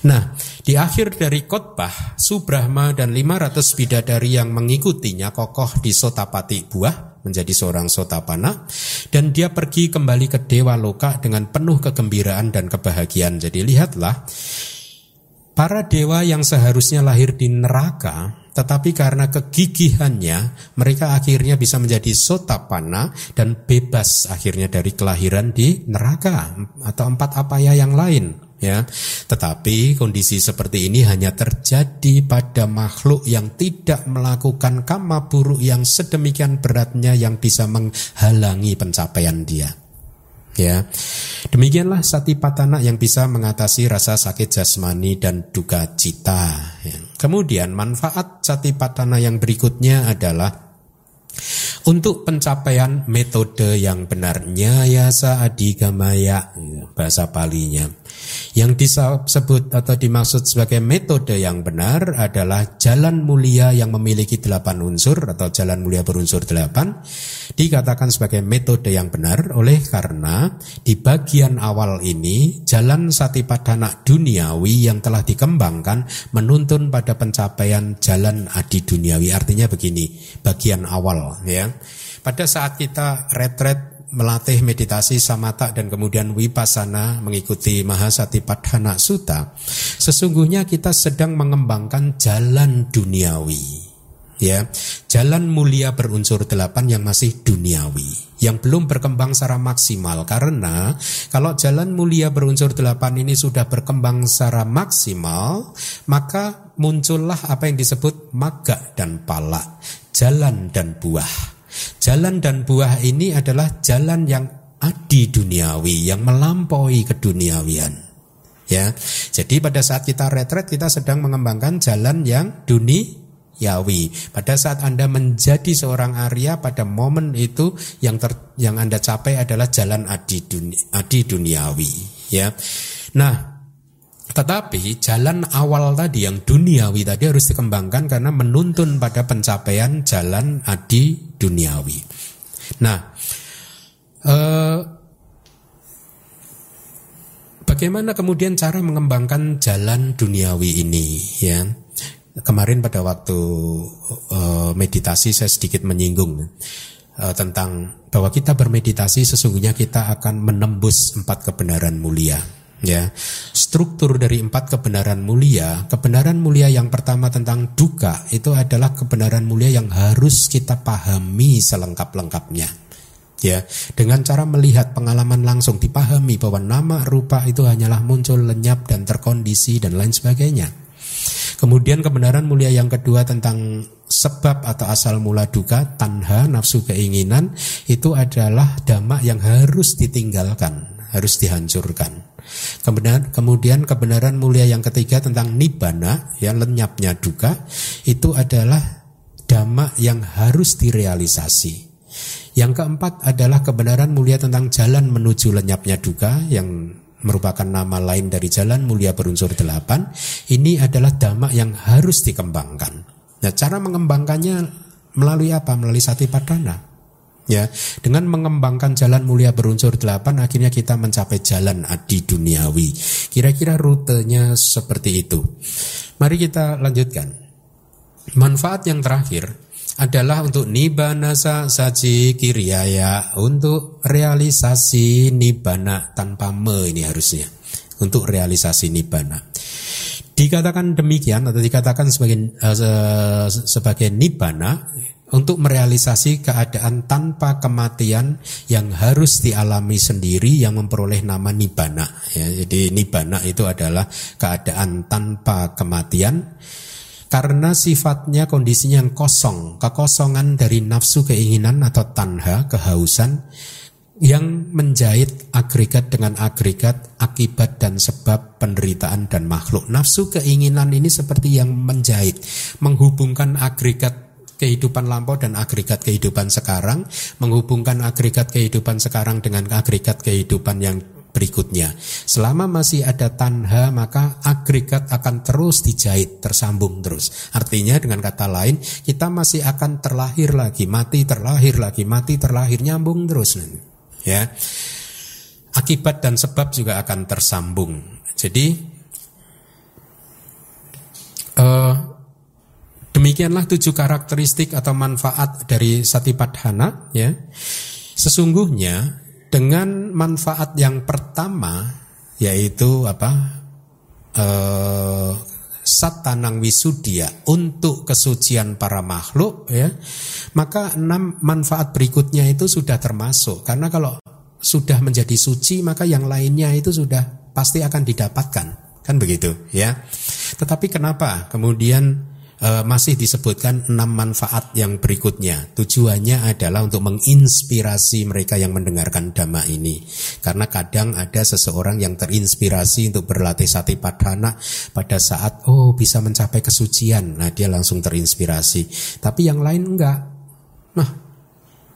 Nah, di akhir dari khotbah, Subrahma dan 500 bidadari yang mengikutinya kokoh di Sotapati buah menjadi seorang sotapana dan dia pergi kembali ke Dewa Loka dengan penuh kegembiraan dan kebahagiaan. Jadi lihatlah para dewa yang seharusnya lahir di neraka tetapi karena kegigihannya mereka akhirnya bisa menjadi sotapana dan bebas akhirnya dari kelahiran di neraka atau empat apa ya yang lain ya. Tetapi kondisi seperti ini hanya terjadi pada makhluk yang tidak melakukan kama buruk yang sedemikian beratnya yang bisa menghalangi pencapaian dia. Ya. Demikianlah sati patana yang bisa mengatasi rasa sakit jasmani dan duka cita. Ya. Kemudian manfaat sati patana yang berikutnya adalah untuk pencapaian metode yang benar nyayasa adigamaya bahasa palinya. Yang disebut atau dimaksud sebagai metode yang benar adalah jalan mulia yang memiliki delapan unsur atau jalan mulia berunsur delapan dikatakan sebagai metode yang benar. Oleh karena di bagian awal ini jalan satipadana duniawi yang telah dikembangkan menuntun pada pencapaian jalan adi duniawi. Artinya begini bagian awal ya. Pada saat kita retret melatih meditasi samata dan kemudian wipasana mengikuti Mahasatipadhana Sutta, sesungguhnya kita sedang mengembangkan jalan duniawi. Ya, jalan mulia berunsur delapan yang masih duniawi, yang belum berkembang secara maksimal. Karena kalau jalan mulia berunsur delapan ini sudah berkembang secara maksimal, maka muncullah apa yang disebut maga dan pala, jalan dan buah. Jalan dan buah ini adalah jalan yang adi duniawi, yang melampaui keduniawian. Ya, jadi pada saat kita retret kita sedang mengembangkan jalan yang duniawi. Pada saat Anda menjadi seorang Arya pada momen itu yang ter, yang Anda capai adalah jalan adi, duni, adi duniawi. Ya, nah tetapi jalan awal tadi yang duniawi tadi harus dikembangkan karena menuntun pada pencapaian jalan adi duniawi. Nah, eh, bagaimana kemudian cara mengembangkan jalan duniawi ini? Ya, kemarin pada waktu eh, meditasi saya sedikit menyinggung eh, tentang bahwa kita bermeditasi sesungguhnya kita akan menembus empat kebenaran mulia ya. Struktur dari empat kebenaran mulia kebenaran mulia yang pertama tentang duka itu adalah kebenaran mulia yang harus kita pahami selengkap-lengkapnya. Ya. Dengan cara melihat pengalaman langsung dipahami bahwa nama rupa itu hanyalah muncul lenyap dan terkondisi dan lain sebagainya. Kemudian kebenaran mulia yang kedua tentang sebab atau asal mula duka tanha nafsu keinginan itu adalah dhamma yang harus ditinggalkan harus dihancurkan Kemudian, kemudian kebenaran mulia yang ketiga tentang nibana, yang lenyapnya duka, itu adalah dhamma yang harus direalisasi. Yang keempat adalah kebenaran mulia tentang jalan menuju lenyapnya duka yang merupakan nama lain dari jalan mulia berunsur delapan. Ini adalah dhamma yang harus dikembangkan. Nah, cara mengembangkannya melalui apa? Melalui sati padana. Ya, dengan mengembangkan jalan mulia berunsur delapan, akhirnya kita mencapai jalan adi duniawi. Kira-kira rutenya seperti itu. Mari kita lanjutkan. Manfaat yang terakhir adalah untuk nibanasa saji kiriaya untuk realisasi nibana tanpa me ini harusnya untuk realisasi nibana. Dikatakan demikian atau dikatakan sebagai uh, sebagai nibana untuk merealisasi keadaan tanpa kematian yang harus dialami sendiri yang memperoleh nama nibana ya jadi nibana itu adalah keadaan tanpa kematian karena sifatnya kondisinya yang kosong kekosongan dari nafsu keinginan atau tanha kehausan yang menjahit agregat dengan agregat akibat dan sebab penderitaan dan makhluk. Nafsu keinginan ini seperti yang menjahit menghubungkan agregat kehidupan lampau dan agregat kehidupan sekarang, menghubungkan agregat kehidupan sekarang dengan agregat kehidupan yang berikutnya. Selama masih ada tanha, maka agregat akan terus dijahit, tersambung terus. Artinya dengan kata lain, kita masih akan terlahir lagi, mati terlahir lagi, mati terlahir, nyambung terus. Ya. Akibat dan sebab juga akan tersambung. Jadi, uh, Demikianlah tujuh karakteristik atau manfaat dari satipadhana ya. Sesungguhnya dengan manfaat yang pertama yaitu apa? Eh, satanang wisudia untuk kesucian para makhluk ya. Maka enam manfaat berikutnya itu sudah termasuk karena kalau sudah menjadi suci maka yang lainnya itu sudah pasti akan didapatkan kan begitu ya. Tetapi kenapa kemudian e, masih disebutkan enam manfaat yang berikutnya. Tujuannya adalah untuk menginspirasi mereka yang mendengarkan dhamma ini. Karena kadang ada seseorang yang terinspirasi untuk berlatih sati padhana pada saat oh bisa mencapai kesucian. Nah, dia langsung terinspirasi. Tapi yang lain enggak. Nah,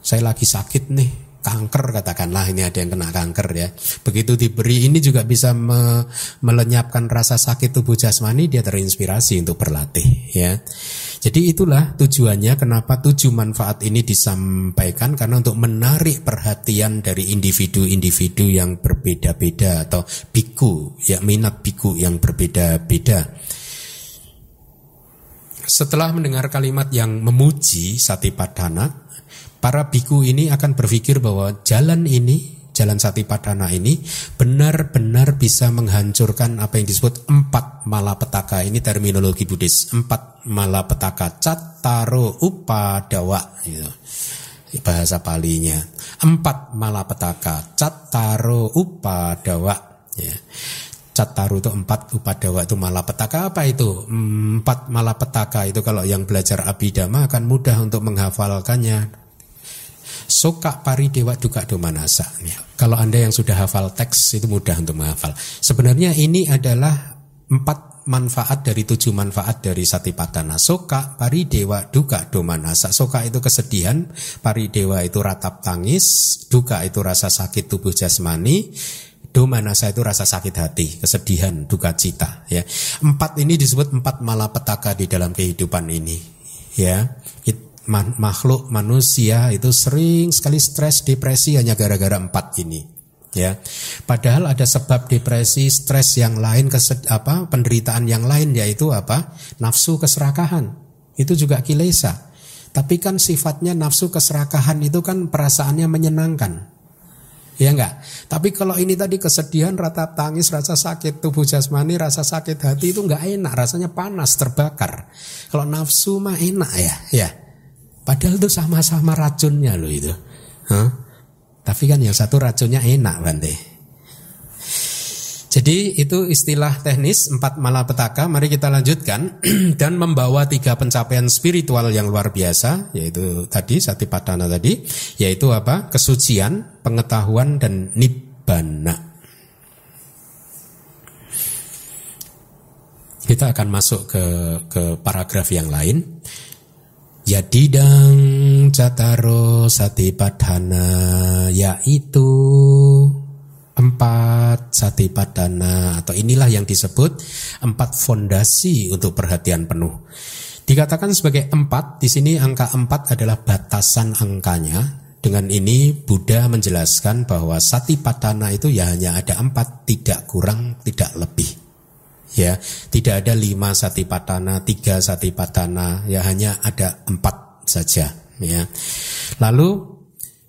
saya lagi sakit nih kanker katakanlah ini ada yang kena kanker ya. Begitu diberi ini juga bisa me, melenyapkan rasa sakit tubuh jasmani dia terinspirasi untuk berlatih ya. Jadi itulah tujuannya kenapa tujuh manfaat ini disampaikan karena untuk menarik perhatian dari individu-individu yang berbeda-beda atau biku ya minat biku yang berbeda-beda. Setelah mendengar kalimat yang memuji Satipadana, para biku ini akan berpikir bahwa jalan ini, jalan sati padana ini benar-benar bisa menghancurkan apa yang disebut empat malapetaka. Ini terminologi Buddhis. Empat malapetaka, cataro upadawa. Gitu. Bahasa palinya. Empat malapetaka, cataro upadawa. Ya. Cataru itu empat, upadawa itu malapetaka apa itu? Empat malapetaka itu kalau yang belajar abidama akan mudah untuk menghafalkannya Soka pari dewa duka domanasa. Ya. Kalau Anda yang sudah hafal teks itu mudah untuk menghafal. Sebenarnya ini adalah empat manfaat dari tujuh manfaat dari satipatana. Soka pari dewa duka domanasa. Soka itu kesedihan, pari dewa itu ratap tangis, duka itu rasa sakit tubuh jasmani, domanasa itu rasa sakit hati, kesedihan, duka cita. Ya, empat ini disebut empat malapetaka di dalam kehidupan ini. Ya, makhluk manusia itu sering sekali stres depresi hanya gara-gara empat ini ya padahal ada sebab depresi stres yang lain kesed, apa penderitaan yang lain yaitu apa nafsu keserakahan itu juga kilesa tapi kan sifatnya nafsu keserakahan itu kan perasaannya menyenangkan Ya enggak? Tapi kalau ini tadi kesedihan, rata tangis, rasa sakit tubuh jasmani, rasa sakit hati itu enggak enak, rasanya panas, terbakar. Kalau nafsu mah enak ya, ya. Padahal itu sama-sama racunnya loh itu. Huh? Tapi kan yang satu racunnya enak Bante. Jadi itu istilah teknis empat malapetaka. Mari kita lanjutkan dan membawa tiga pencapaian spiritual yang luar biasa, yaitu tadi satipadana tadi, yaitu apa? Kesucian, pengetahuan dan nibbana. Kita akan masuk ke ke paragraf yang lain. Yadidang Cataro Satipadhana yaitu empat Satipadhana atau inilah yang disebut empat fondasi untuk perhatian penuh. Dikatakan sebagai empat, di sini angka empat adalah batasan angkanya. Dengan ini Buddha menjelaskan bahwa Satipadhana itu ya hanya ada empat, tidak kurang, tidak lebih ya. Tidak ada lima satipatana tiga satipatana ya hanya ada empat saja ya. Lalu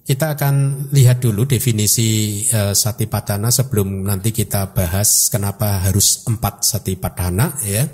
kita akan lihat dulu definisi uh, satipatana sebelum nanti kita bahas kenapa harus empat satipatana ya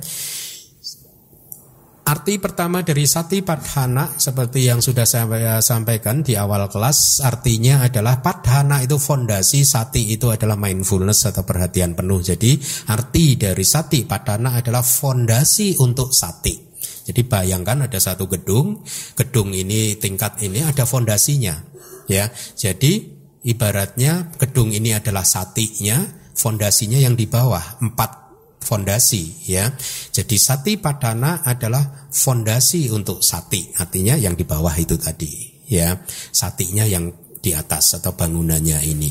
Arti pertama dari sati padhana seperti yang sudah saya sampaikan di awal kelas artinya adalah padhana itu fondasi sati itu adalah mindfulness atau perhatian penuh. Jadi arti dari sati padhana adalah fondasi untuk sati. Jadi bayangkan ada satu gedung, gedung ini tingkat ini ada fondasinya, ya. Jadi ibaratnya gedung ini adalah satinya, fondasinya yang di bawah empat fondasi ya. Jadi sati padana adalah fondasi untuk sati, artinya yang di bawah itu tadi ya. Satinya yang di atas atau bangunannya ini.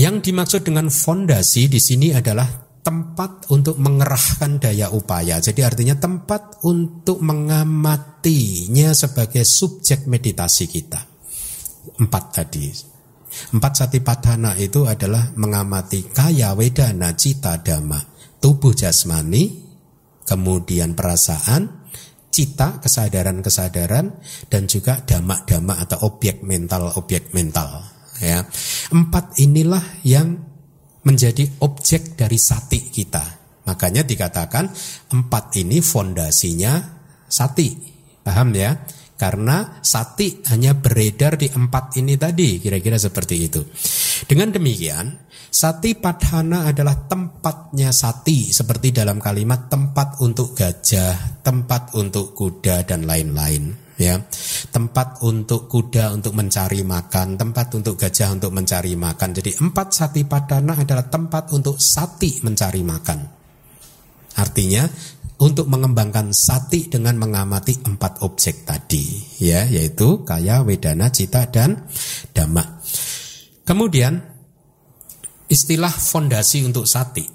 Yang dimaksud dengan fondasi di sini adalah tempat untuk mengerahkan daya upaya. Jadi artinya tempat untuk mengamatinya sebagai subjek meditasi kita. Empat tadi Empat satipadhana itu adalah mengamati kaya wedana cita dhamma, tubuh jasmani, kemudian perasaan, cita, kesadaran-kesadaran, dan juga dhamma-dhamma atau objek mental-objek mental. Ya, empat inilah yang menjadi objek dari sati kita. Makanya dikatakan empat ini fondasinya sati. Paham ya? Karena sati hanya beredar di empat ini tadi, kira-kira seperti itu. Dengan demikian, sati padhana adalah tempatnya sati, seperti dalam kalimat tempat untuk gajah, tempat untuk kuda dan lain-lain. Ya, tempat untuk kuda untuk mencari makan, tempat untuk gajah untuk mencari makan. Jadi empat sati padhana adalah tempat untuk sati mencari makan. Artinya untuk mengembangkan sati dengan mengamati empat objek tadi ya yaitu kaya wedana cita dan dhamma. Kemudian istilah fondasi untuk sati.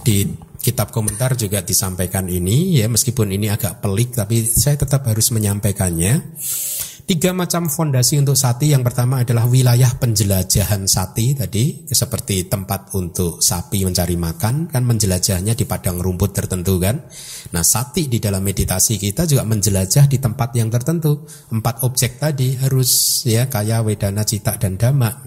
Di kitab komentar juga disampaikan ini ya meskipun ini agak pelik tapi saya tetap harus menyampaikannya Tiga macam fondasi untuk sati. Yang pertama adalah wilayah penjelajahan sati tadi, seperti tempat untuk sapi mencari makan, kan menjelajahnya di padang rumput tertentu kan. Nah sati di dalam meditasi kita juga menjelajah di tempat yang tertentu. Empat objek tadi harus ya kaya wedana cita dan dhamma.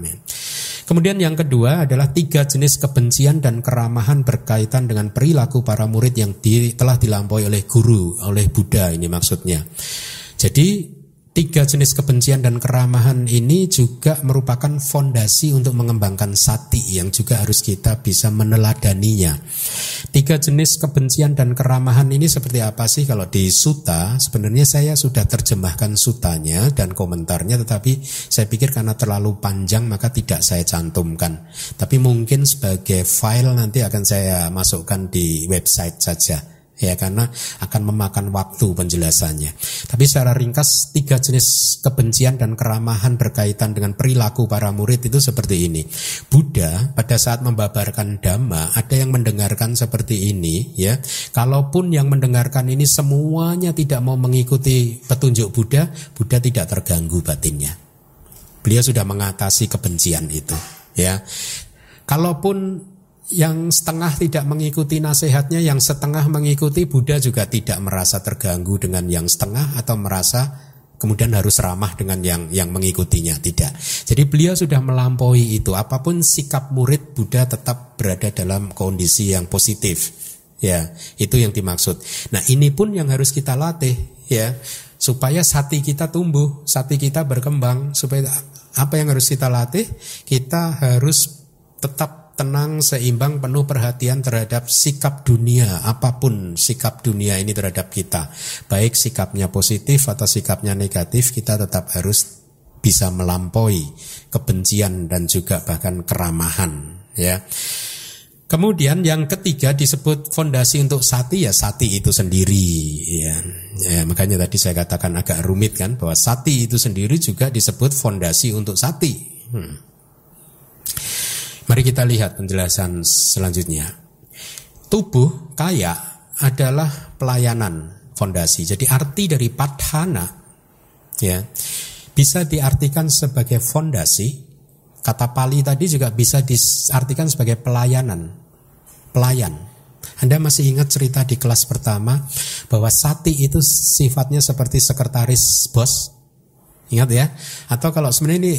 Kemudian yang kedua adalah tiga jenis kebencian dan keramahan berkaitan dengan perilaku para murid yang di, telah dilampaui oleh guru, oleh Buddha ini maksudnya. Jadi Tiga jenis kebencian dan keramahan ini juga merupakan fondasi untuk mengembangkan sati yang juga harus kita bisa meneladaninya. Tiga jenis kebencian dan keramahan ini seperti apa sih kalau di suta? Sebenarnya saya sudah terjemahkan sutanya dan komentarnya tetapi saya pikir karena terlalu panjang maka tidak saya cantumkan. Tapi mungkin sebagai file nanti akan saya masukkan di website saja ya karena akan memakan waktu penjelasannya. Tapi secara ringkas tiga jenis kebencian dan keramahan berkaitan dengan perilaku para murid itu seperti ini. Buddha pada saat membabarkan dhamma ada yang mendengarkan seperti ini ya. Kalaupun yang mendengarkan ini semuanya tidak mau mengikuti petunjuk Buddha, Buddha tidak terganggu batinnya. Beliau sudah mengatasi kebencian itu ya. Kalaupun yang setengah tidak mengikuti nasihatnya, yang setengah mengikuti Buddha juga tidak merasa terganggu dengan yang setengah atau merasa kemudian harus ramah dengan yang yang mengikutinya tidak. Jadi beliau sudah melampaui itu. Apa pun sikap murid Buddha tetap berada dalam kondisi yang positif. Ya, itu yang dimaksud. Nah, ini pun yang harus kita latih ya, supaya sati kita tumbuh, sati kita berkembang, supaya apa yang harus kita latih? Kita harus tetap tenang, seimbang, penuh perhatian terhadap sikap dunia, apa pun sikap dunia ini terhadap kita. Baik sikapnya positif atau sikapnya negatif, kita tetap harus bisa melampaui kebencian dan juga bahkan keramahan, ya. Kemudian yang ketiga disebut fondasi untuk sati ya sati itu sendiri ya. ya makanya tadi saya katakan agak rumit kan bahwa sati itu sendiri juga disebut fondasi untuk sati. Hmm. Mari kita lihat penjelasan selanjutnya. Tubuh kaya adalah pelayanan fondasi. Jadi arti dari padhana ya bisa diartikan sebagai fondasi. Kata Pali tadi juga bisa diartikan sebagai pelayanan, pelayan. Anda masih ingat cerita di kelas pertama bahwa sati itu sifatnya seperti sekretaris bos? Ingat ya? Atau kalau sebenarnya ini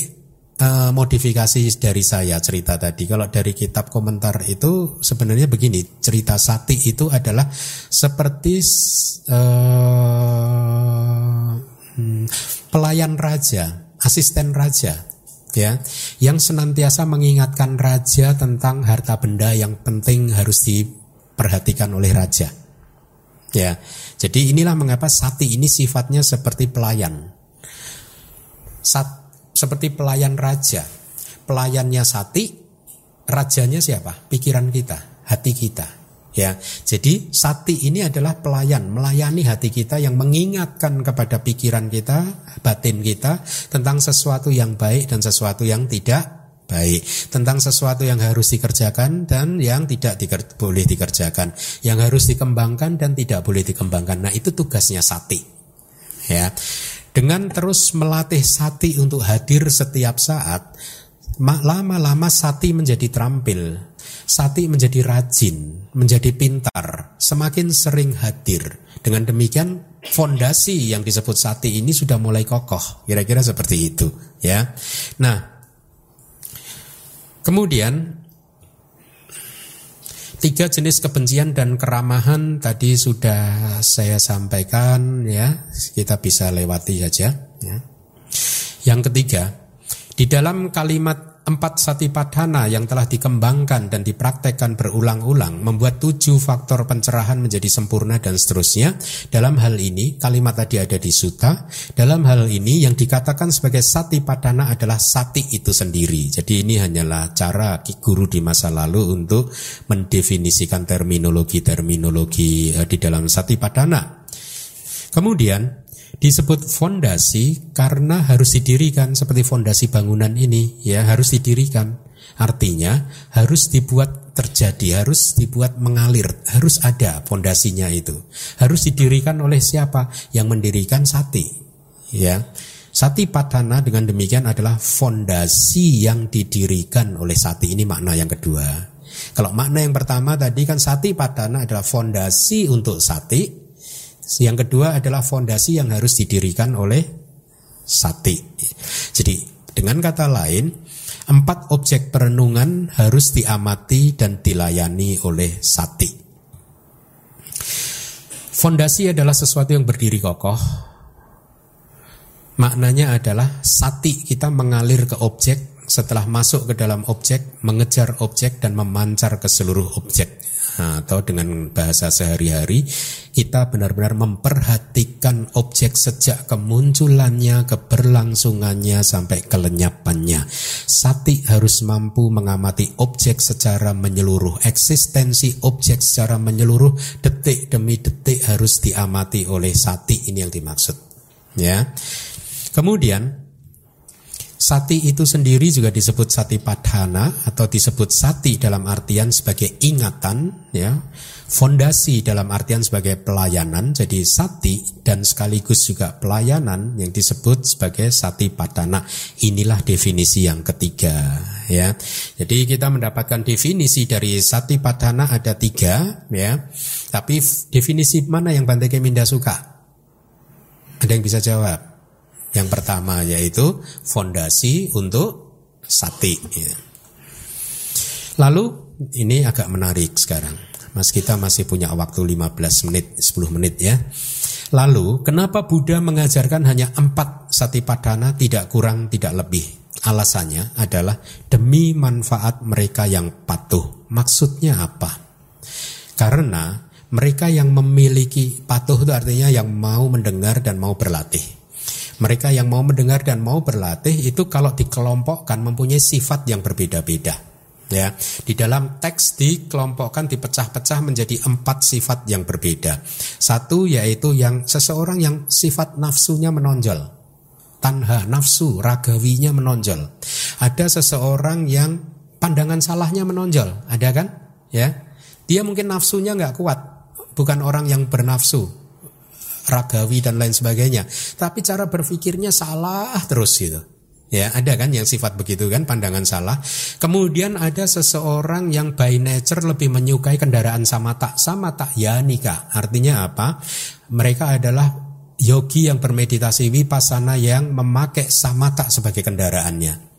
uh, modifikasi dari saya cerita tadi. Kalau dari kitab komentar itu sebenarnya begini, cerita Sati itu adalah seperti uh, pelayan raja, asisten raja ya yang senantiasa mengingatkan raja tentang harta benda yang penting harus diperhatikan oleh raja. Ya. Jadi inilah mengapa sati ini sifatnya seperti pelayan. Sat, seperti pelayan raja. Pelayannya sati, rajanya siapa? Pikiran kita, hati kita. Ya, jadi sati ini adalah pelayan, melayani hati kita yang mengingatkan kepada pikiran kita, batin kita tentang sesuatu yang baik dan sesuatu yang tidak baik, tentang sesuatu yang harus dikerjakan dan yang tidak diker boleh dikerjakan, yang harus dikembangkan dan tidak boleh dikembangkan. Nah, itu tugasnya sati. Ya. Dengan terus melatih sati untuk hadir setiap saat, lama-lama sati menjadi terampil Sati menjadi rajin, menjadi pintar, semakin sering hadir. Dengan demikian fondasi yang disebut sati ini sudah mulai kokoh. Kira-kira seperti itu, ya. Nah, kemudian tiga jenis kebencian dan keramahan tadi sudah saya sampaikan, ya. Kita bisa lewati saja, ya. Yang ketiga, di dalam kalimat empat satipadhana yang telah dikembangkan dan dipraktekkan berulang-ulang membuat tujuh faktor pencerahan menjadi sempurna dan seterusnya. Dalam hal ini kalimat tadi ada di suta. Dalam hal ini yang dikatakan sebagai satipadhana adalah sati itu sendiri. Jadi ini hanyalah cara guru di masa lalu untuk mendefinisikan terminologi-terminologi eh, di dalam satipadhana. Kemudian disebut fondasi karena harus didirikan seperti fondasi bangunan ini ya harus didirikan. Artinya harus dibuat terjadi harus dibuat mengalir harus ada fondasinya itu. Harus didirikan oleh siapa? Yang mendirikan sati ya. Sati padana dengan demikian adalah fondasi yang didirikan oleh sati ini makna yang kedua. Kalau makna yang pertama tadi kan sati padana adalah fondasi untuk sati yang kedua adalah fondasi yang harus didirikan oleh sati. Jadi dengan kata lain, empat objek perenungan harus diamati dan dilayani oleh sati. Fondasi adalah sesuatu yang berdiri kokoh. Maknanya adalah sati kita mengalir ke objek setelah masuk ke dalam objek, mengejar objek dan memancar ke seluruh objek atau dengan bahasa sehari-hari kita benar-benar memperhatikan objek sejak kemunculannya, keberlangsungannya sampai kelenyapannya. Sati harus mampu mengamati objek secara menyeluruh, eksistensi objek secara menyeluruh, detik demi detik harus diamati oleh sati ini yang dimaksud. Ya. Kemudian Sati itu sendiri juga disebut sati padhana atau disebut sati dalam artian sebagai ingatan, ya, fondasi dalam artian sebagai pelayanan. Jadi sati dan sekaligus juga pelayanan yang disebut sebagai sati padhana. Inilah definisi yang ketiga, ya. Jadi kita mendapatkan definisi dari sati padhana ada tiga, ya. Tapi definisi mana yang Bante Keminda suka? Ada yang bisa jawab? Yang pertama yaitu fondasi untuk sati. Ya. Lalu ini agak menarik sekarang. Mas kita masih punya waktu 15 menit, 10 menit ya. Lalu kenapa Buddha mengajarkan hanya empat sati padana tidak kurang tidak lebih? Alasannya adalah demi manfaat mereka yang patuh. Maksudnya apa? Karena mereka yang memiliki patuh itu artinya yang mau mendengar dan mau berlatih. Mereka yang mau mendengar dan mau berlatih itu kalau dikelompokkan mempunyai sifat yang berbeda-beda. Ya, di dalam teks dikelompokkan dipecah-pecah menjadi empat sifat yang berbeda. Satu yaitu yang seseorang yang sifat nafsunya menonjol, tanha nafsu ragawinya menonjol. Ada seseorang yang pandangan salahnya menonjol, ada kan? Ya, dia mungkin nafsunya nggak kuat, bukan orang yang bernafsu, ragawi dan lain sebagainya. Tapi cara berpikirnya salah terus gitu. Ya, ada kan yang sifat begitu kan, pandangan salah. Kemudian ada seseorang yang by nature lebih menyukai kendaraan sama tak sama tak ya nikah. Artinya apa? Mereka adalah yogi yang bermeditasi wipasana yang memakai sama tak sebagai kendaraannya.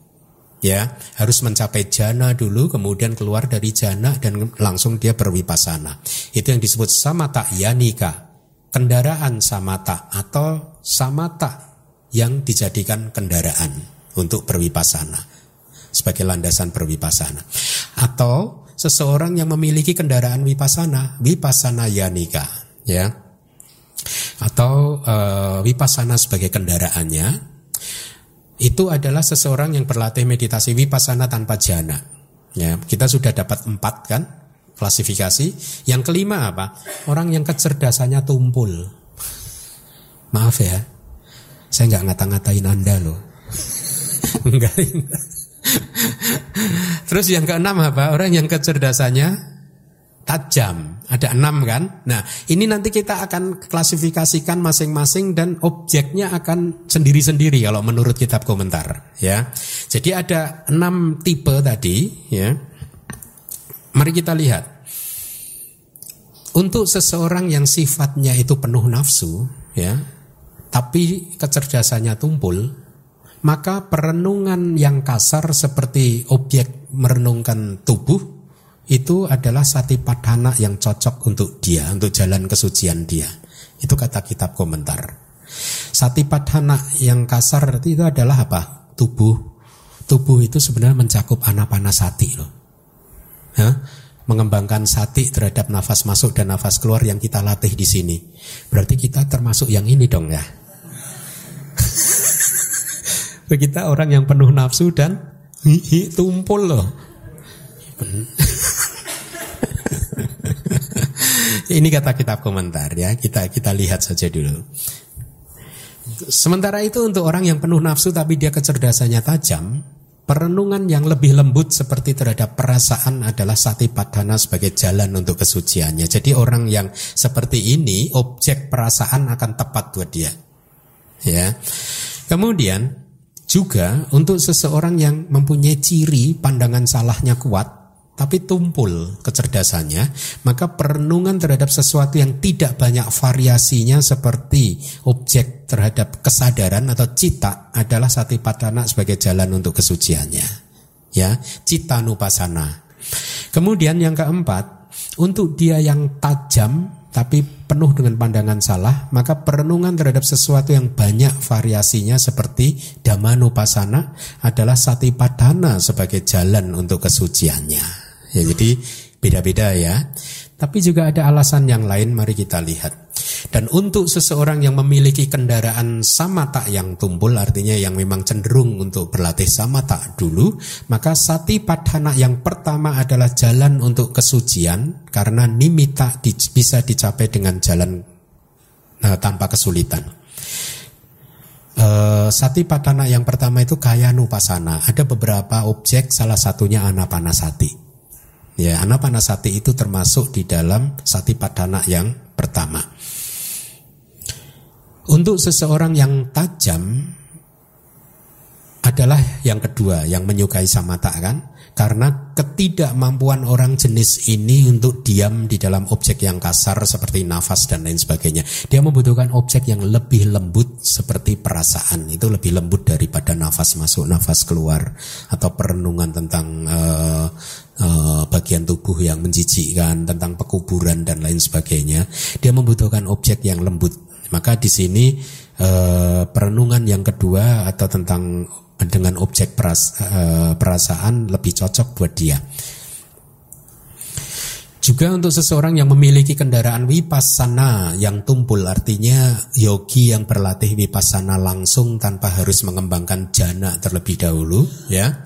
ya harus mencapai jana dulu kemudian keluar dari jana dan langsung dia berwipasana itu yang disebut samata yanika kendaraan samata atau samata yang dijadikan kendaraan untuk berwipasana sebagai landasan berwipasana. Atau seseorang yang memiliki kendaraan wipasana wipasana yanika ya. Atau uh, wipasana sebagai kendaraannya itu adalah seseorang yang berlatih meditasi vipassana tanpa jana. Ya, kita sudah dapat empat kan klasifikasi. Yang kelima apa? Orang yang kecerdasannya tumpul. Maaf ya, saya nggak ngata-ngatain anda loh. enggak. Terus yang keenam apa? Orang yang kecerdasannya tajam. Ada enam kan? Nah ini nanti kita akan klasifikasikan masing-masing dan objeknya akan sendiri-sendiri kalau menurut kitab komentar. Ya, jadi ada enam tipe tadi. Ya, mari kita lihat. Untuk seseorang yang sifatnya itu penuh nafsu, ya, tapi kecerdasannya tumpul, maka perenungan yang kasar seperti objek merenungkan tubuh itu adalah sati padhana yang cocok untuk dia, untuk jalan kesucian dia. Itu kata kitab komentar. Sati padhana yang kasar itu adalah apa? Tubuh. Tubuh itu sebenarnya mencakup anapanasati loh. Ya? Mengembangkan sati terhadap nafas masuk dan nafas keluar yang kita latih di sini. Berarti kita termasuk yang ini dong ya. kita orang yang penuh nafsu dan tumpul loh. Ini kata kitab komentar ya. Kita kita lihat saja dulu. Sementara itu untuk orang yang penuh nafsu tapi dia kecerdasannya tajam, perenungan yang lebih lembut seperti terhadap perasaan adalah sati padana sebagai jalan untuk kesuciannya. Jadi orang yang seperti ini objek perasaan akan tepat buat dia. Ya. Kemudian juga untuk seseorang yang mempunyai ciri pandangan salahnya kuat, tapi tumpul kecerdasannya, maka perenungan terhadap sesuatu yang tidak banyak variasinya seperti objek terhadap kesadaran atau cita adalah sati padana sebagai jalan untuk kesuciannya. Ya, cita nupasana. Kemudian yang keempat, untuk dia yang tajam tapi penuh dengan pandangan salah, maka perenungan terhadap sesuatu yang banyak variasinya seperti damanupasana adalah sati padana sebagai jalan untuk kesuciannya. Ya, jadi beda-beda ya. Tapi juga ada alasan yang lain, mari kita lihat. Dan untuk seseorang yang memiliki kendaraan samata yang tumpul, artinya yang memang cenderung untuk berlatih samata dulu, maka sati padhana yang pertama adalah jalan untuk kesucian, karena nimita di, bisa dicapai dengan jalan uh, tanpa kesulitan. Uh, sati padhana yang pertama itu kaya nupasana. Ada beberapa objek, salah satunya anapanasati. Ya, anapanasati itu termasuk di dalam sati padhana yang pertama. Untuk seseorang yang tajam adalah yang kedua, yang menyukai samata kan? Karena ketidakmampuan orang jenis ini untuk diam di dalam objek yang kasar seperti nafas dan lain sebagainya. Dia membutuhkan objek yang lebih lembut seperti perasaan. Itu lebih lembut daripada nafas masuk, nafas keluar. Atau perenungan tentang uh, bagian tubuh yang menjijikkan, tentang pekuburan dan lain sebagainya. Dia membutuhkan objek yang lembut. Maka di sini uh, perenungan yang kedua atau tentang dengan objek uh, perasaan lebih cocok buat dia. Juga untuk seseorang yang memiliki kendaraan vipassana yang tumpul artinya yogi yang berlatih vipassana langsung tanpa harus mengembangkan jana terlebih dahulu ya.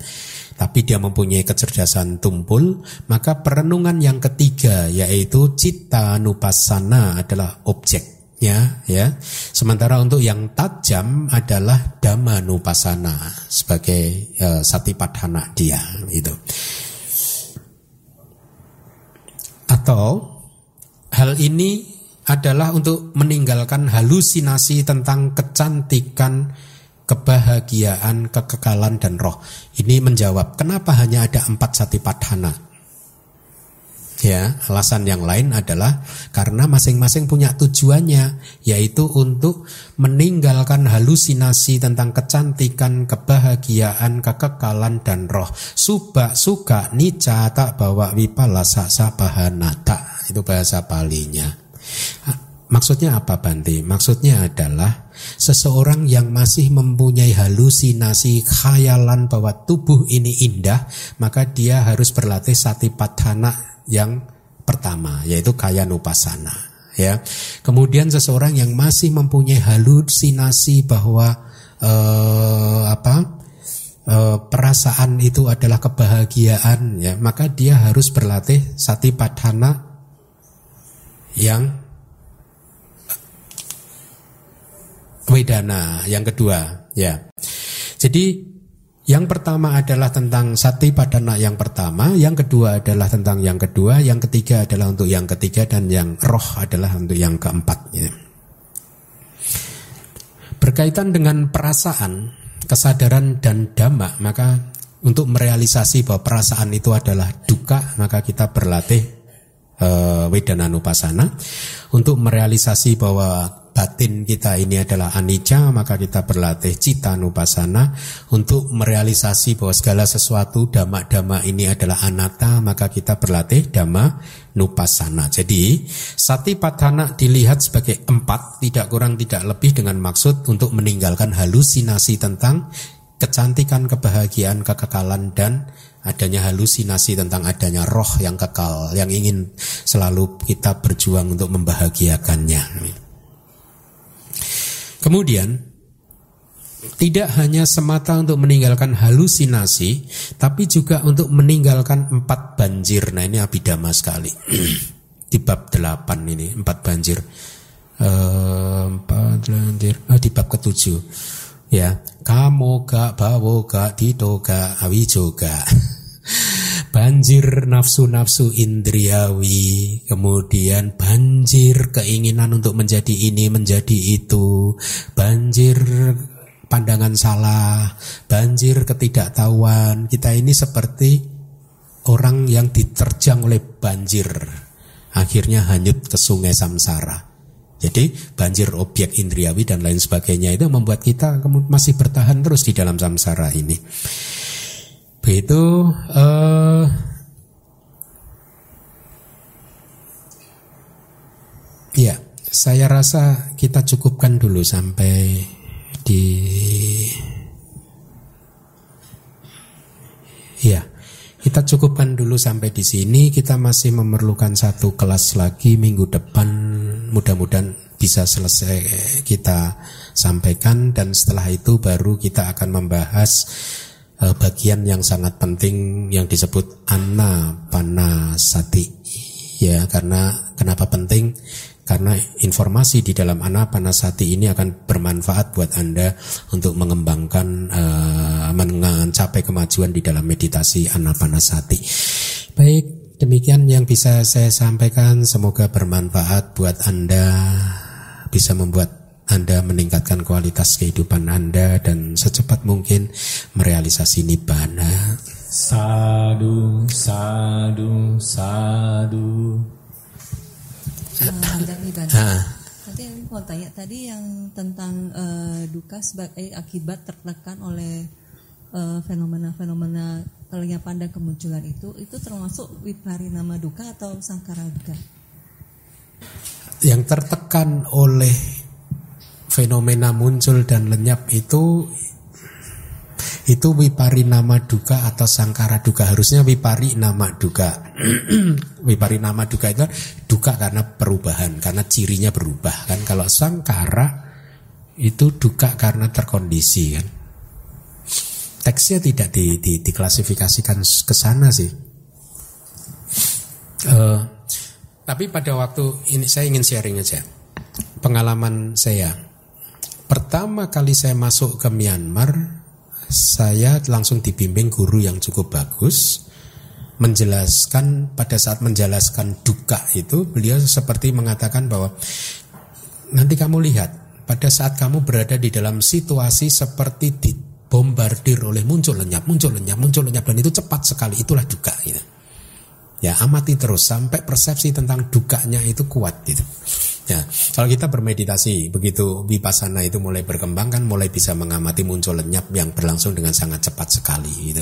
Tapi dia mempunyai kecerdasan tumpul, maka perenungan yang ketiga yaitu cita nupassana adalah objek ya ya. Sementara untuk yang tajam adalah dhamma nupasana sebagai uh, satipadhana dia itu atau hal ini adalah untuk meninggalkan halusinasi tentang kecantikan kebahagiaan kekekalan dan roh. Ini menjawab kenapa hanya ada empat satipadhana Ya, alasan yang lain adalah karena masing-masing punya tujuannya, yaitu untuk meninggalkan halusinasi tentang kecantikan, kebahagiaan, kekekalan dan roh. Subak suka nica tak bawa wipala saksa bahanata. Itu bahasa palinya. Maksudnya apa Banti? Maksudnya adalah seseorang yang masih mempunyai halusinasi khayalan bahwa tubuh ini indah, maka dia harus berlatih satipatthana yang pertama, yaitu kaya nupasana. Ya, kemudian seseorang yang masih mempunyai halusinasi bahwa eh, apa eh, perasaan itu adalah kebahagiaan, ya, maka dia harus berlatih satipatthana yang wedana yang kedua ya. Jadi yang pertama adalah tentang sati padana yang pertama, yang kedua adalah tentang yang kedua, yang ketiga adalah untuk yang ketiga dan yang roh adalah untuk yang keempat. Ya. Berkaitan dengan perasaan, kesadaran dan dhamma, maka untuk merealisasi bahwa perasaan itu adalah duka, maka kita berlatih uh, wedana nupasana. Untuk merealisasi bahwa batin kita ini adalah anicca maka kita berlatih cita nupasana untuk merealisasi bahwa segala sesuatu dhamma-dhamma ini adalah anatta maka kita berlatih dhamma nupasana jadi sati patana dilihat sebagai empat tidak kurang tidak lebih dengan maksud untuk meninggalkan halusinasi tentang kecantikan kebahagiaan kekekalan dan adanya halusinasi tentang adanya roh yang kekal yang ingin selalu kita berjuang untuk membahagiakannya. Kemudian tidak hanya semata untuk meninggalkan halusinasi, tapi juga untuk meninggalkan empat banjir. Nah ini abidama sekali. di bab delapan ini, empat banjir. Uh, empat banjir. Oh, di bab ketujuh. Ya, kamu gak bawo gak dito gak awijo. banjir nafsu-nafsu indriawi, kemudian banjir keinginan untuk menjadi ini, menjadi itu, banjir pandangan salah, banjir ketidaktahuan. Kita ini seperti orang yang diterjang oleh banjir, akhirnya hanyut ke sungai samsara. Jadi banjir objek indriawi dan lain sebagainya itu membuat kita masih bertahan terus di dalam samsara ini. Begitu uh, Ya, saya rasa kita cukupkan dulu sampai di Ya, kita cukupkan dulu sampai di sini. Kita masih memerlukan satu kelas lagi minggu depan. Mudah-mudahan bisa selesai kita sampaikan dan setelah itu baru kita akan membahas bagian yang sangat penting yang disebut anapanasati. Ya karena kenapa penting? Karena informasi di dalam anapanasati ini akan bermanfaat buat Anda untuk mengembangkan uh, mencapai kemajuan di dalam meditasi anapanasati. Baik, demikian yang bisa saya sampaikan. Semoga bermanfaat buat Anda bisa membuat anda meningkatkan kualitas kehidupan Anda dan secepat mungkin merealisasi nibbana. Sadu, sadu, sadu. Uh, Tadi mau tanya tadi yang tentang uh, duka sebagai akibat tertekan oleh fenomena fenomena-fenomena telinga pandang kemunculan itu itu termasuk nama duka atau sangkara duka? Yang tertekan oleh fenomena muncul dan lenyap itu itu wipari nama duka atau sangkara duka. Harusnya wipari nama duka. Wipari nama duka itu duka karena perubahan karena cirinya berubah kan. Kalau sangkara itu duka karena terkondisi kan. Teksnya tidak di, di, diklasifikasikan ke sana sih. Uh, tapi pada waktu ini saya ingin sharing aja pengalaman saya Pertama kali saya masuk ke Myanmar, saya langsung dibimbing guru yang cukup bagus menjelaskan pada saat menjelaskan duka itu beliau seperti mengatakan bahwa nanti kamu lihat pada saat kamu berada di dalam situasi seperti dibombardir oleh muncul lenyap muncul lenyap muncul lenyap dan itu cepat sekali itulah duka gitu. Ya, amati terus sampai persepsi tentang dukanya itu kuat gitu. Ya, kalau kita bermeditasi, begitu vipassana itu mulai berkembang kan mulai bisa mengamati muncul lenyap yang berlangsung dengan sangat cepat sekali gitu.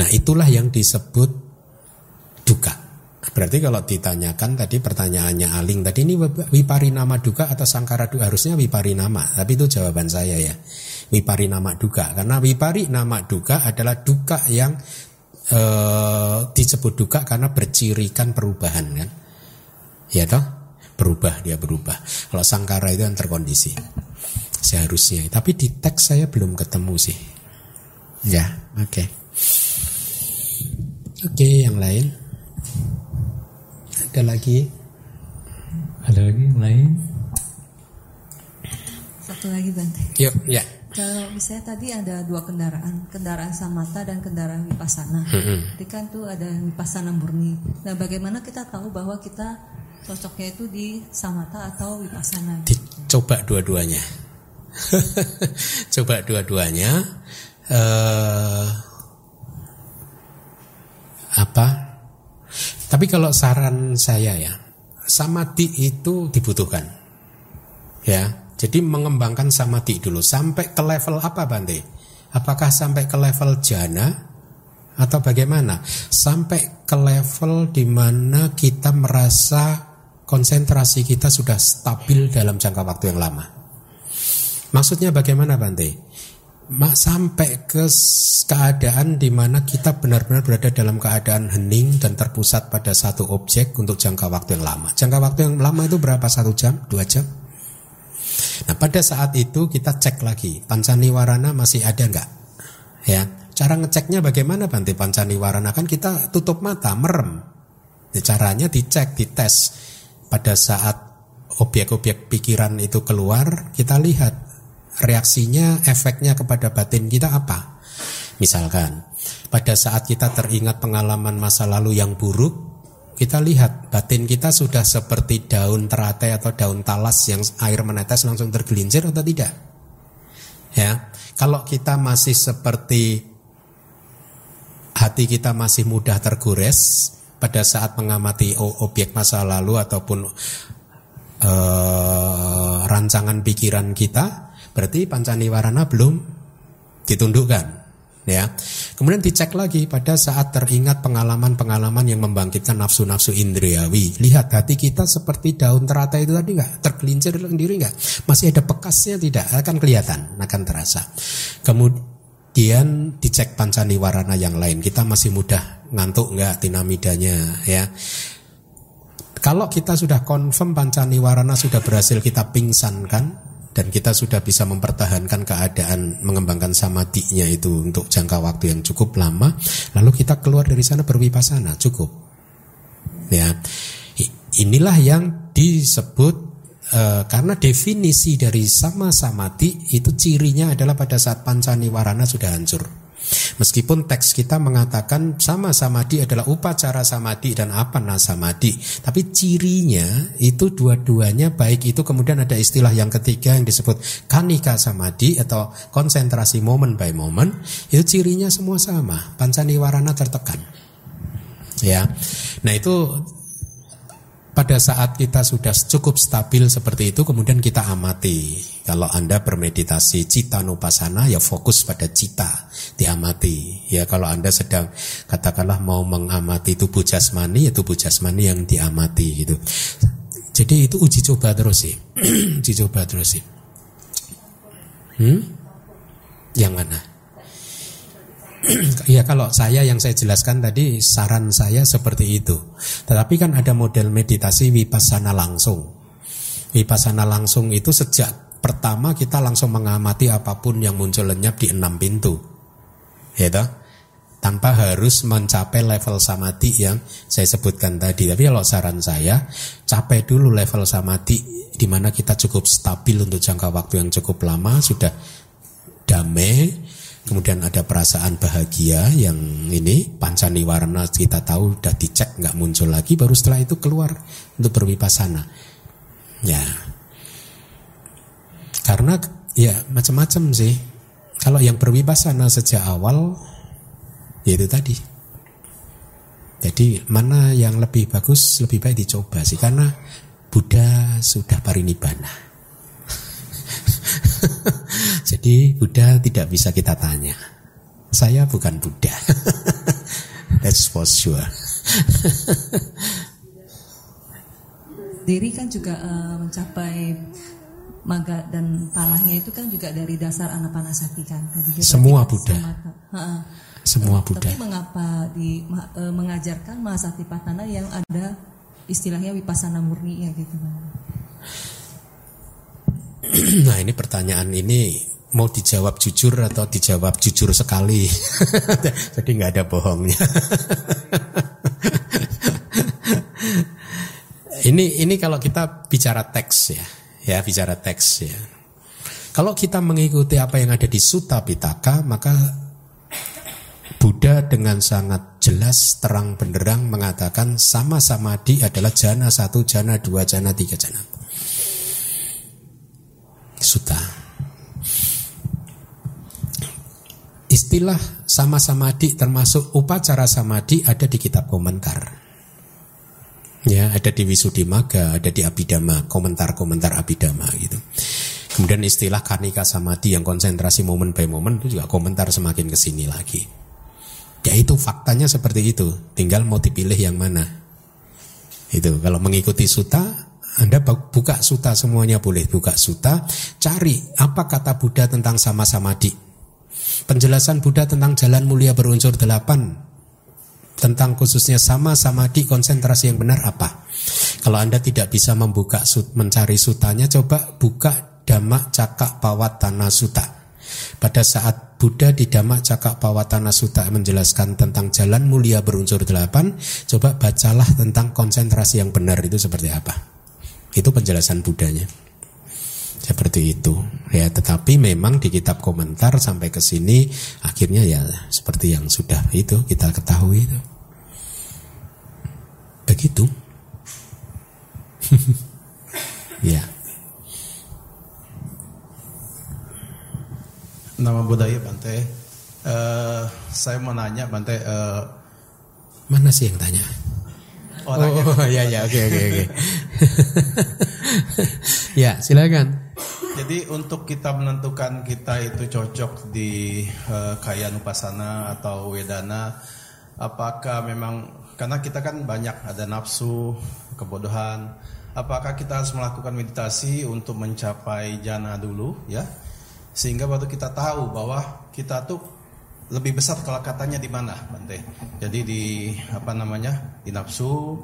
Nah, itulah yang disebut duka. Berarti kalau ditanyakan tadi pertanyaannya Aling tadi ini wiparinama duka atau sangkara duka harusnya wiparinama, tapi itu jawaban saya ya. Wiparinama duka karena wiparinama duka adalah duka yang eh, disebut duka karena bercirikan perubahan kan. Ya toh? Berubah dia berubah. Kalau sangkara itu yang terkondisi. Seharusnya. Tapi di teks saya belum ketemu sih. Ya, oke. Okay. Oke, okay, yang lain. Ada lagi? Ada lagi yang lain? Satu lagi Bante. Yuk, ya. Kalau misalnya tadi ada dua kendaraan, kendaraan samata dan kendaraan vipassana. Mm-mm. Jadi kan tuh ada vipassana murni. Nah, bagaimana kita tahu bahwa kita cocoknya itu di samata atau vipassana? Dicoba dua-duanya. Coba dua-duanya. eh apa? Tapi kalau saran saya ya, samadhi itu dibutuhkan. Ya, jadi mengembangkan samadhi dulu sampai ke level apa Bante? Apakah sampai ke level jana atau bagaimana? Sampai ke level di mana kita merasa konsentrasi kita sudah stabil dalam jangka waktu yang lama. Maksudnya bagaimana Bante? Sampai ke keadaan di mana kita benar-benar berada dalam keadaan hening dan terpusat pada satu objek untuk jangka waktu yang lama. Jangka waktu yang lama itu berapa? Satu jam? Dua jam? Nah pada saat itu kita cek lagi pancaniwarana masih ada nggak? Ya, cara ngeceknya bagaimana Bante pancaniwarana kan kita tutup mata merem. Ya, caranya dicek, dites pada saat objek-objek pikiran itu keluar kita lihat reaksinya, efeknya kepada batin kita apa? Misalkan, pada saat kita teringat pengalaman masa lalu yang buruk, kita lihat batin kita sudah seperti daun teratai atau daun talas yang air menetes langsung tergelincir atau tidak? Ya, kalau kita masih seperti hati kita masih mudah tergores pada saat mengamati objek masa lalu ataupun uh, rancangan pikiran kita, berarti pancaniwarana belum ditundukkan ya. Kemudian dicek lagi pada saat teringat pengalaman-pengalaman yang membangkitkan nafsu-nafsu indriawi. Lihat hati kita seperti daun teratai itu tadi nggak tergelincir sendiri nggak? Masih ada bekasnya tidak? Akan kelihatan, akan terasa. Kemudian dicek pancaniwarana yang lain. Kita masih mudah ngantuk nggak dinamidanya ya. Kalau kita sudah confirm pancaniwarana sudah berhasil kita pingsankan, dan kita sudah bisa mempertahankan keadaan mengembangkan samadinya itu untuk jangka waktu yang cukup lama lalu kita keluar dari sana berwipasana cukup ya inilah yang disebut uh, karena definisi dari sama samadi itu cirinya adalah pada saat pancaniwarana sudah hancur Meskipun teks kita mengatakan sama samadhi adalah upacara samadhi dan apana samadhi, tapi cirinya itu dua-duanya baik itu kemudian ada istilah yang ketiga yang disebut kanika samadhi atau konsentrasi moment by moment, itu cirinya semua sama, pancaniwarana tertekan. Ya. Nah, itu pada saat kita sudah cukup stabil seperti itu kemudian kita amati. Kalau Anda bermeditasi cita nupasana ya fokus pada cita, diamati. Ya kalau Anda sedang katakanlah mau mengamati tubuh jasmani ya tubuh jasmani yang diamati gitu. Jadi itu uji coba terus sih. uji coba terus sih. Hmm? Yang mana? ya kalau saya yang saya jelaskan tadi saran saya seperti itu. Tetapi kan ada model meditasi vipassana langsung. Vipassana langsung itu sejak pertama kita langsung mengamati apa pun yang muncul lenyap di enam pintu. Ya toh? Tanpa harus mencapai level samadhi yang saya sebutkan tadi. Tapi kalau saran saya, capai dulu level samadhi di mana kita cukup stabil untuk jangka waktu yang cukup lama, sudah damai, Kemudian ada perasaan bahagia yang ini pancaniwarna kita tahu sudah dicek nggak muncul lagi baru setelah itu keluar untuk berwipasana. Ya. Karena ya macam-macam sih. Kalau yang berwipasana sejak awal yaitu tadi. Jadi mana yang lebih bagus lebih baik dicoba sih karena Buddha sudah parinibbana. Jadi Buddha tidak bisa kita tanya. Saya bukan Buddha. That's for sure. Diri kan juga uh, mencapai maga dan palahnya itu kan juga dari dasar anapanasati kan. Jadi Semua Buddha. Semata, Semua Buddha. Tapi mengapa di uh, mengajarkan Mahasatipatthana yang ada istilahnya wipasana murni ya gitu Nah ini pertanyaan ini mau dijawab jujur atau dijawab jujur sekali. Jadi nggak ada bohongnya. ini ini kalau kita bicara teks ya, ya bicara teks ya. Kalau kita mengikuti apa yang ada di Sutta Pitaka, maka Buddha dengan sangat jelas terang benderang mengatakan sama-sama di adalah jana satu, jana dua, jana tiga, jana. Sutta. Istilah sama samadhi termasuk upacara samadhi ada di kitab komentar. Ya, ada di Maga, ada di Abhidhamma, komentar-komentar Abhidhamma gitu. Kemudian istilah karnika samadhi yang konsentrasi momen by momen itu juga komentar semakin ke sini lagi. Ya itu faktanya seperti itu, tinggal mau dipilih yang mana. Itu kalau mengikuti suta, anda buka suta semuanya boleh buka suta, cari apa kata Buddha tentang sama samadhi penjelasan Buddha tentang jalan mulia berunsur delapan tentang khususnya sama sama di konsentrasi yang benar apa? Kalau Anda tidak bisa membuka mencari sutanya, coba buka Dhamma Cakak Pawatana Suta. Pada saat Buddha di Dhamma Cakak Pawatana Suta menjelaskan tentang jalan mulia berunsur delapan, coba bacalah tentang konsentrasi yang benar itu seperti apa. Itu penjelasan Buddhanya. Seperti itu. Ya, tetapi memang di kitab komentar sampai ke sini akhirnya ya seperti yang sudah itu kita ketahui itu. Begitu. ya. Nama budaya Bante. Uh, saya mau nanya Bante. Uh, Mana sih yang tanya? Orangnya. Oh, oh ya ya oke oke oke. ya silakan. Jadi untuk kita menentukan kita itu cocok di uh, kaya nupasana atau wedana, apakah memang karena kita kan banyak ada nafsu, kebodohan, apakah kita harus melakukan meditasi untuk mencapai jana dulu ya, sehingga baru kita tahu bahwa kita tuh lebih besar kalau katanya di mana, Bante. Jadi di apa namanya di nafsu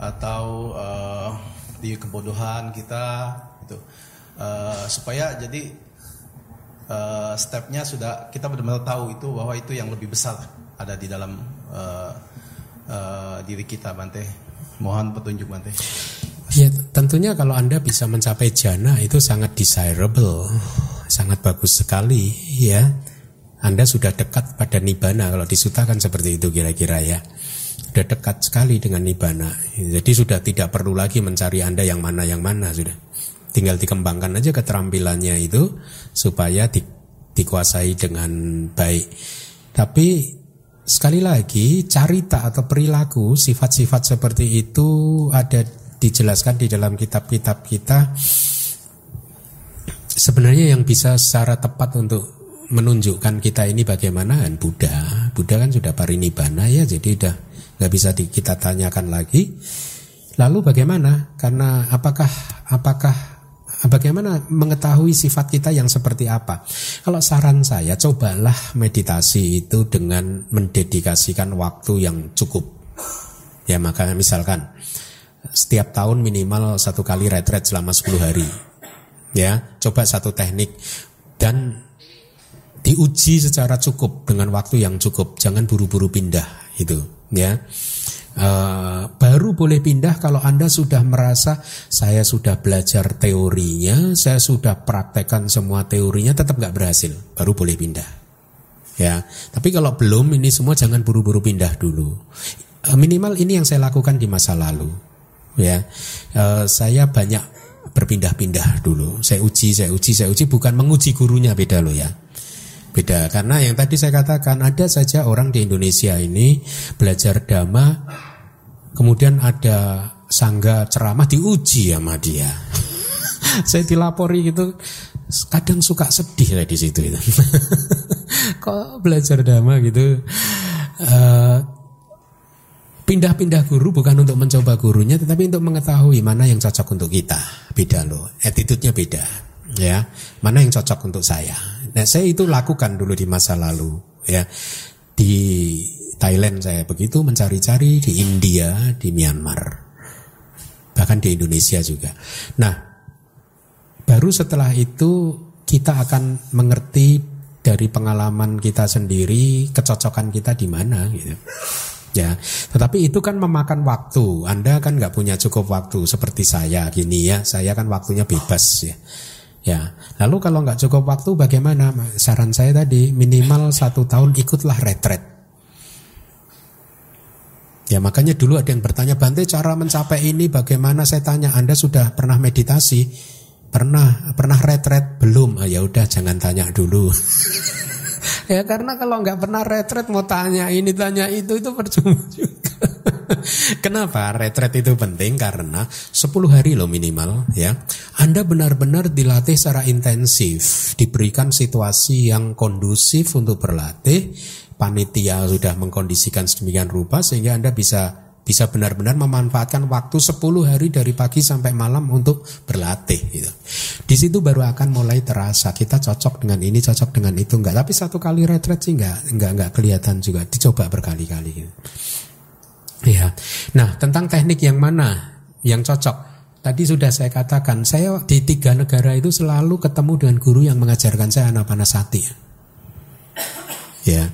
atau uh, di kebodohan kita itu uh, supaya jadi uh, stepnya sudah kita benar-benar tahu itu bahwa itu yang lebih besar ada di dalam uh, uh, diri kita Bante. Mohon petunjuk Bante. Ya tentunya kalau Anda bisa mencapai jana itu sangat desirable. Sangat bagus sekali ya. Anda sudah dekat pada nibana Kalau disutakan seperti itu kira-kira ya Sudah dekat sekali dengan nibana Jadi sudah tidak perlu lagi mencari Anda yang mana yang mana sudah tinggal dikembangkan aja keterampilannya itu supaya di, dikuasai dengan baik. Tapi sekali lagi carita atau perilaku sifat-sifat seperti itu ada dijelaskan di dalam kitab-kitab kita. Sebenarnya yang bisa secara tepat untuk menunjukkan kita ini bagaimana kan Buddha. Buddha kan sudah parinibbana ya, jadi udah nggak bisa di, kita tanyakan lagi. Lalu bagaimana? Karena apakah apakah Bagaimana mengetahui sifat kita yang seperti apa? Kalau saran saya, cobalah meditasi itu dengan mendedikasikan waktu yang cukup. Ya makanya misalkan setiap tahun minimal satu kali retret selama 10 hari. Ya, coba satu teknik dan diuji secara cukup dengan waktu yang cukup. Jangan buru-buru pindah itu, ya. Uh, baru boleh pindah kalau Anda sudah merasa saya sudah belajar teorinya, saya sudah praktekkan semua teorinya tetap nggak berhasil, baru boleh pindah. Ya, tapi kalau belum ini semua jangan buru-buru pindah dulu. Uh, minimal ini yang saya lakukan di masa lalu. Ya, uh, saya banyak berpindah-pindah dulu. Saya uji, saya uji, saya uji bukan menguji gurunya beda loh ya. Beda karena yang tadi saya katakan ada saja orang di Indonesia ini belajar dhamma kemudian ada sangga ceramah diuji sama dia. saya dilapori gitu kadang suka sedih saya di situ itu. Kok belajar dhamma gitu uh, pindah-pindah guru bukan untuk mencoba gurunya tetapi untuk mengetahui mana yang cocok untuk kita. Beda loh, attitude-nya beda. Ya, mana yang cocok untuk saya. Nah, saya itu lakukan dulu di masa lalu, ya. Di Thailand saya begitu mencari-cari di India, di Myanmar. Bahkan di Indonesia juga. Nah, baru setelah itu kita akan mengerti dari pengalaman kita sendiri kecocokan kita di mana gitu. Ya, tetapi itu kan memakan waktu. Anda kan nggak punya cukup waktu seperti saya gini ya. Saya kan waktunya bebas ya. Ya, lalu kalau nggak cukup waktu bagaimana? Saran saya tadi minimal satu tahun ikutlah retret. Ya makanya dulu ada yang bertanya Bante cara mencapai ini bagaimana? Saya tanya Anda sudah pernah meditasi? Pernah, pernah retret belum? Ah, ya udah jangan tanya dulu. ya karena kalau nggak pernah retret mau tanya ini tanya itu itu percuma juga. Kenapa retret itu penting? Karena 10 hari loh minimal ya. Anda benar-benar dilatih secara intensif, diberikan situasi yang kondusif untuk berlatih. Panitia sudah mengkondisikan sedemikian rupa sehingga Anda bisa bisa benar-benar memanfaatkan waktu 10 hari dari pagi sampai malam untuk berlatih gitu. Di situ baru akan mulai terasa kita cocok dengan ini, cocok dengan itu enggak. Tapi satu kali retret sih enggak enggak enggak kelihatan juga. Dicoba berkali-kali gitu. Ya. Nah, tentang teknik yang mana yang cocok? Tadi sudah saya katakan, saya di tiga negara itu selalu ketemu dengan guru yang mengajarkan saya anapanasati. Ya.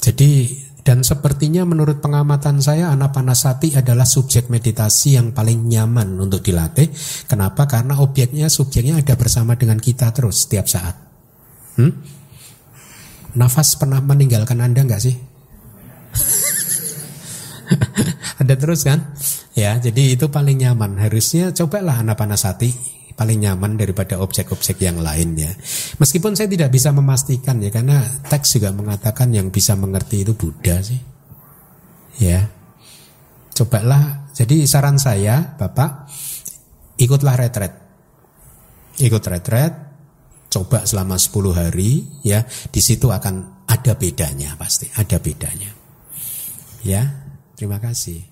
Jadi dan sepertinya menurut pengamatan saya Anapanasati adalah subjek meditasi yang paling nyaman untuk dilatih. Kenapa? Karena objeknya, subjeknya ada bersama dengan kita terus setiap saat. Hmm? Nafas pernah meninggalkan Anda nggak sih? ada terus kan? Ya, jadi itu paling nyaman. Harusnya cobalah Anapanasati paling nyaman daripada objek-objek yang lain ya. Meskipun saya tidak bisa memastikan ya karena teks juga mengatakan yang bisa mengerti itu Buddha sih. Ya. Cobalah. Jadi saran saya, Bapak, ikutlah retret. Ikut retret, coba selama 10 hari ya. Di situ akan ada bedanya pasti, ada bedanya. Ya. Terima kasih.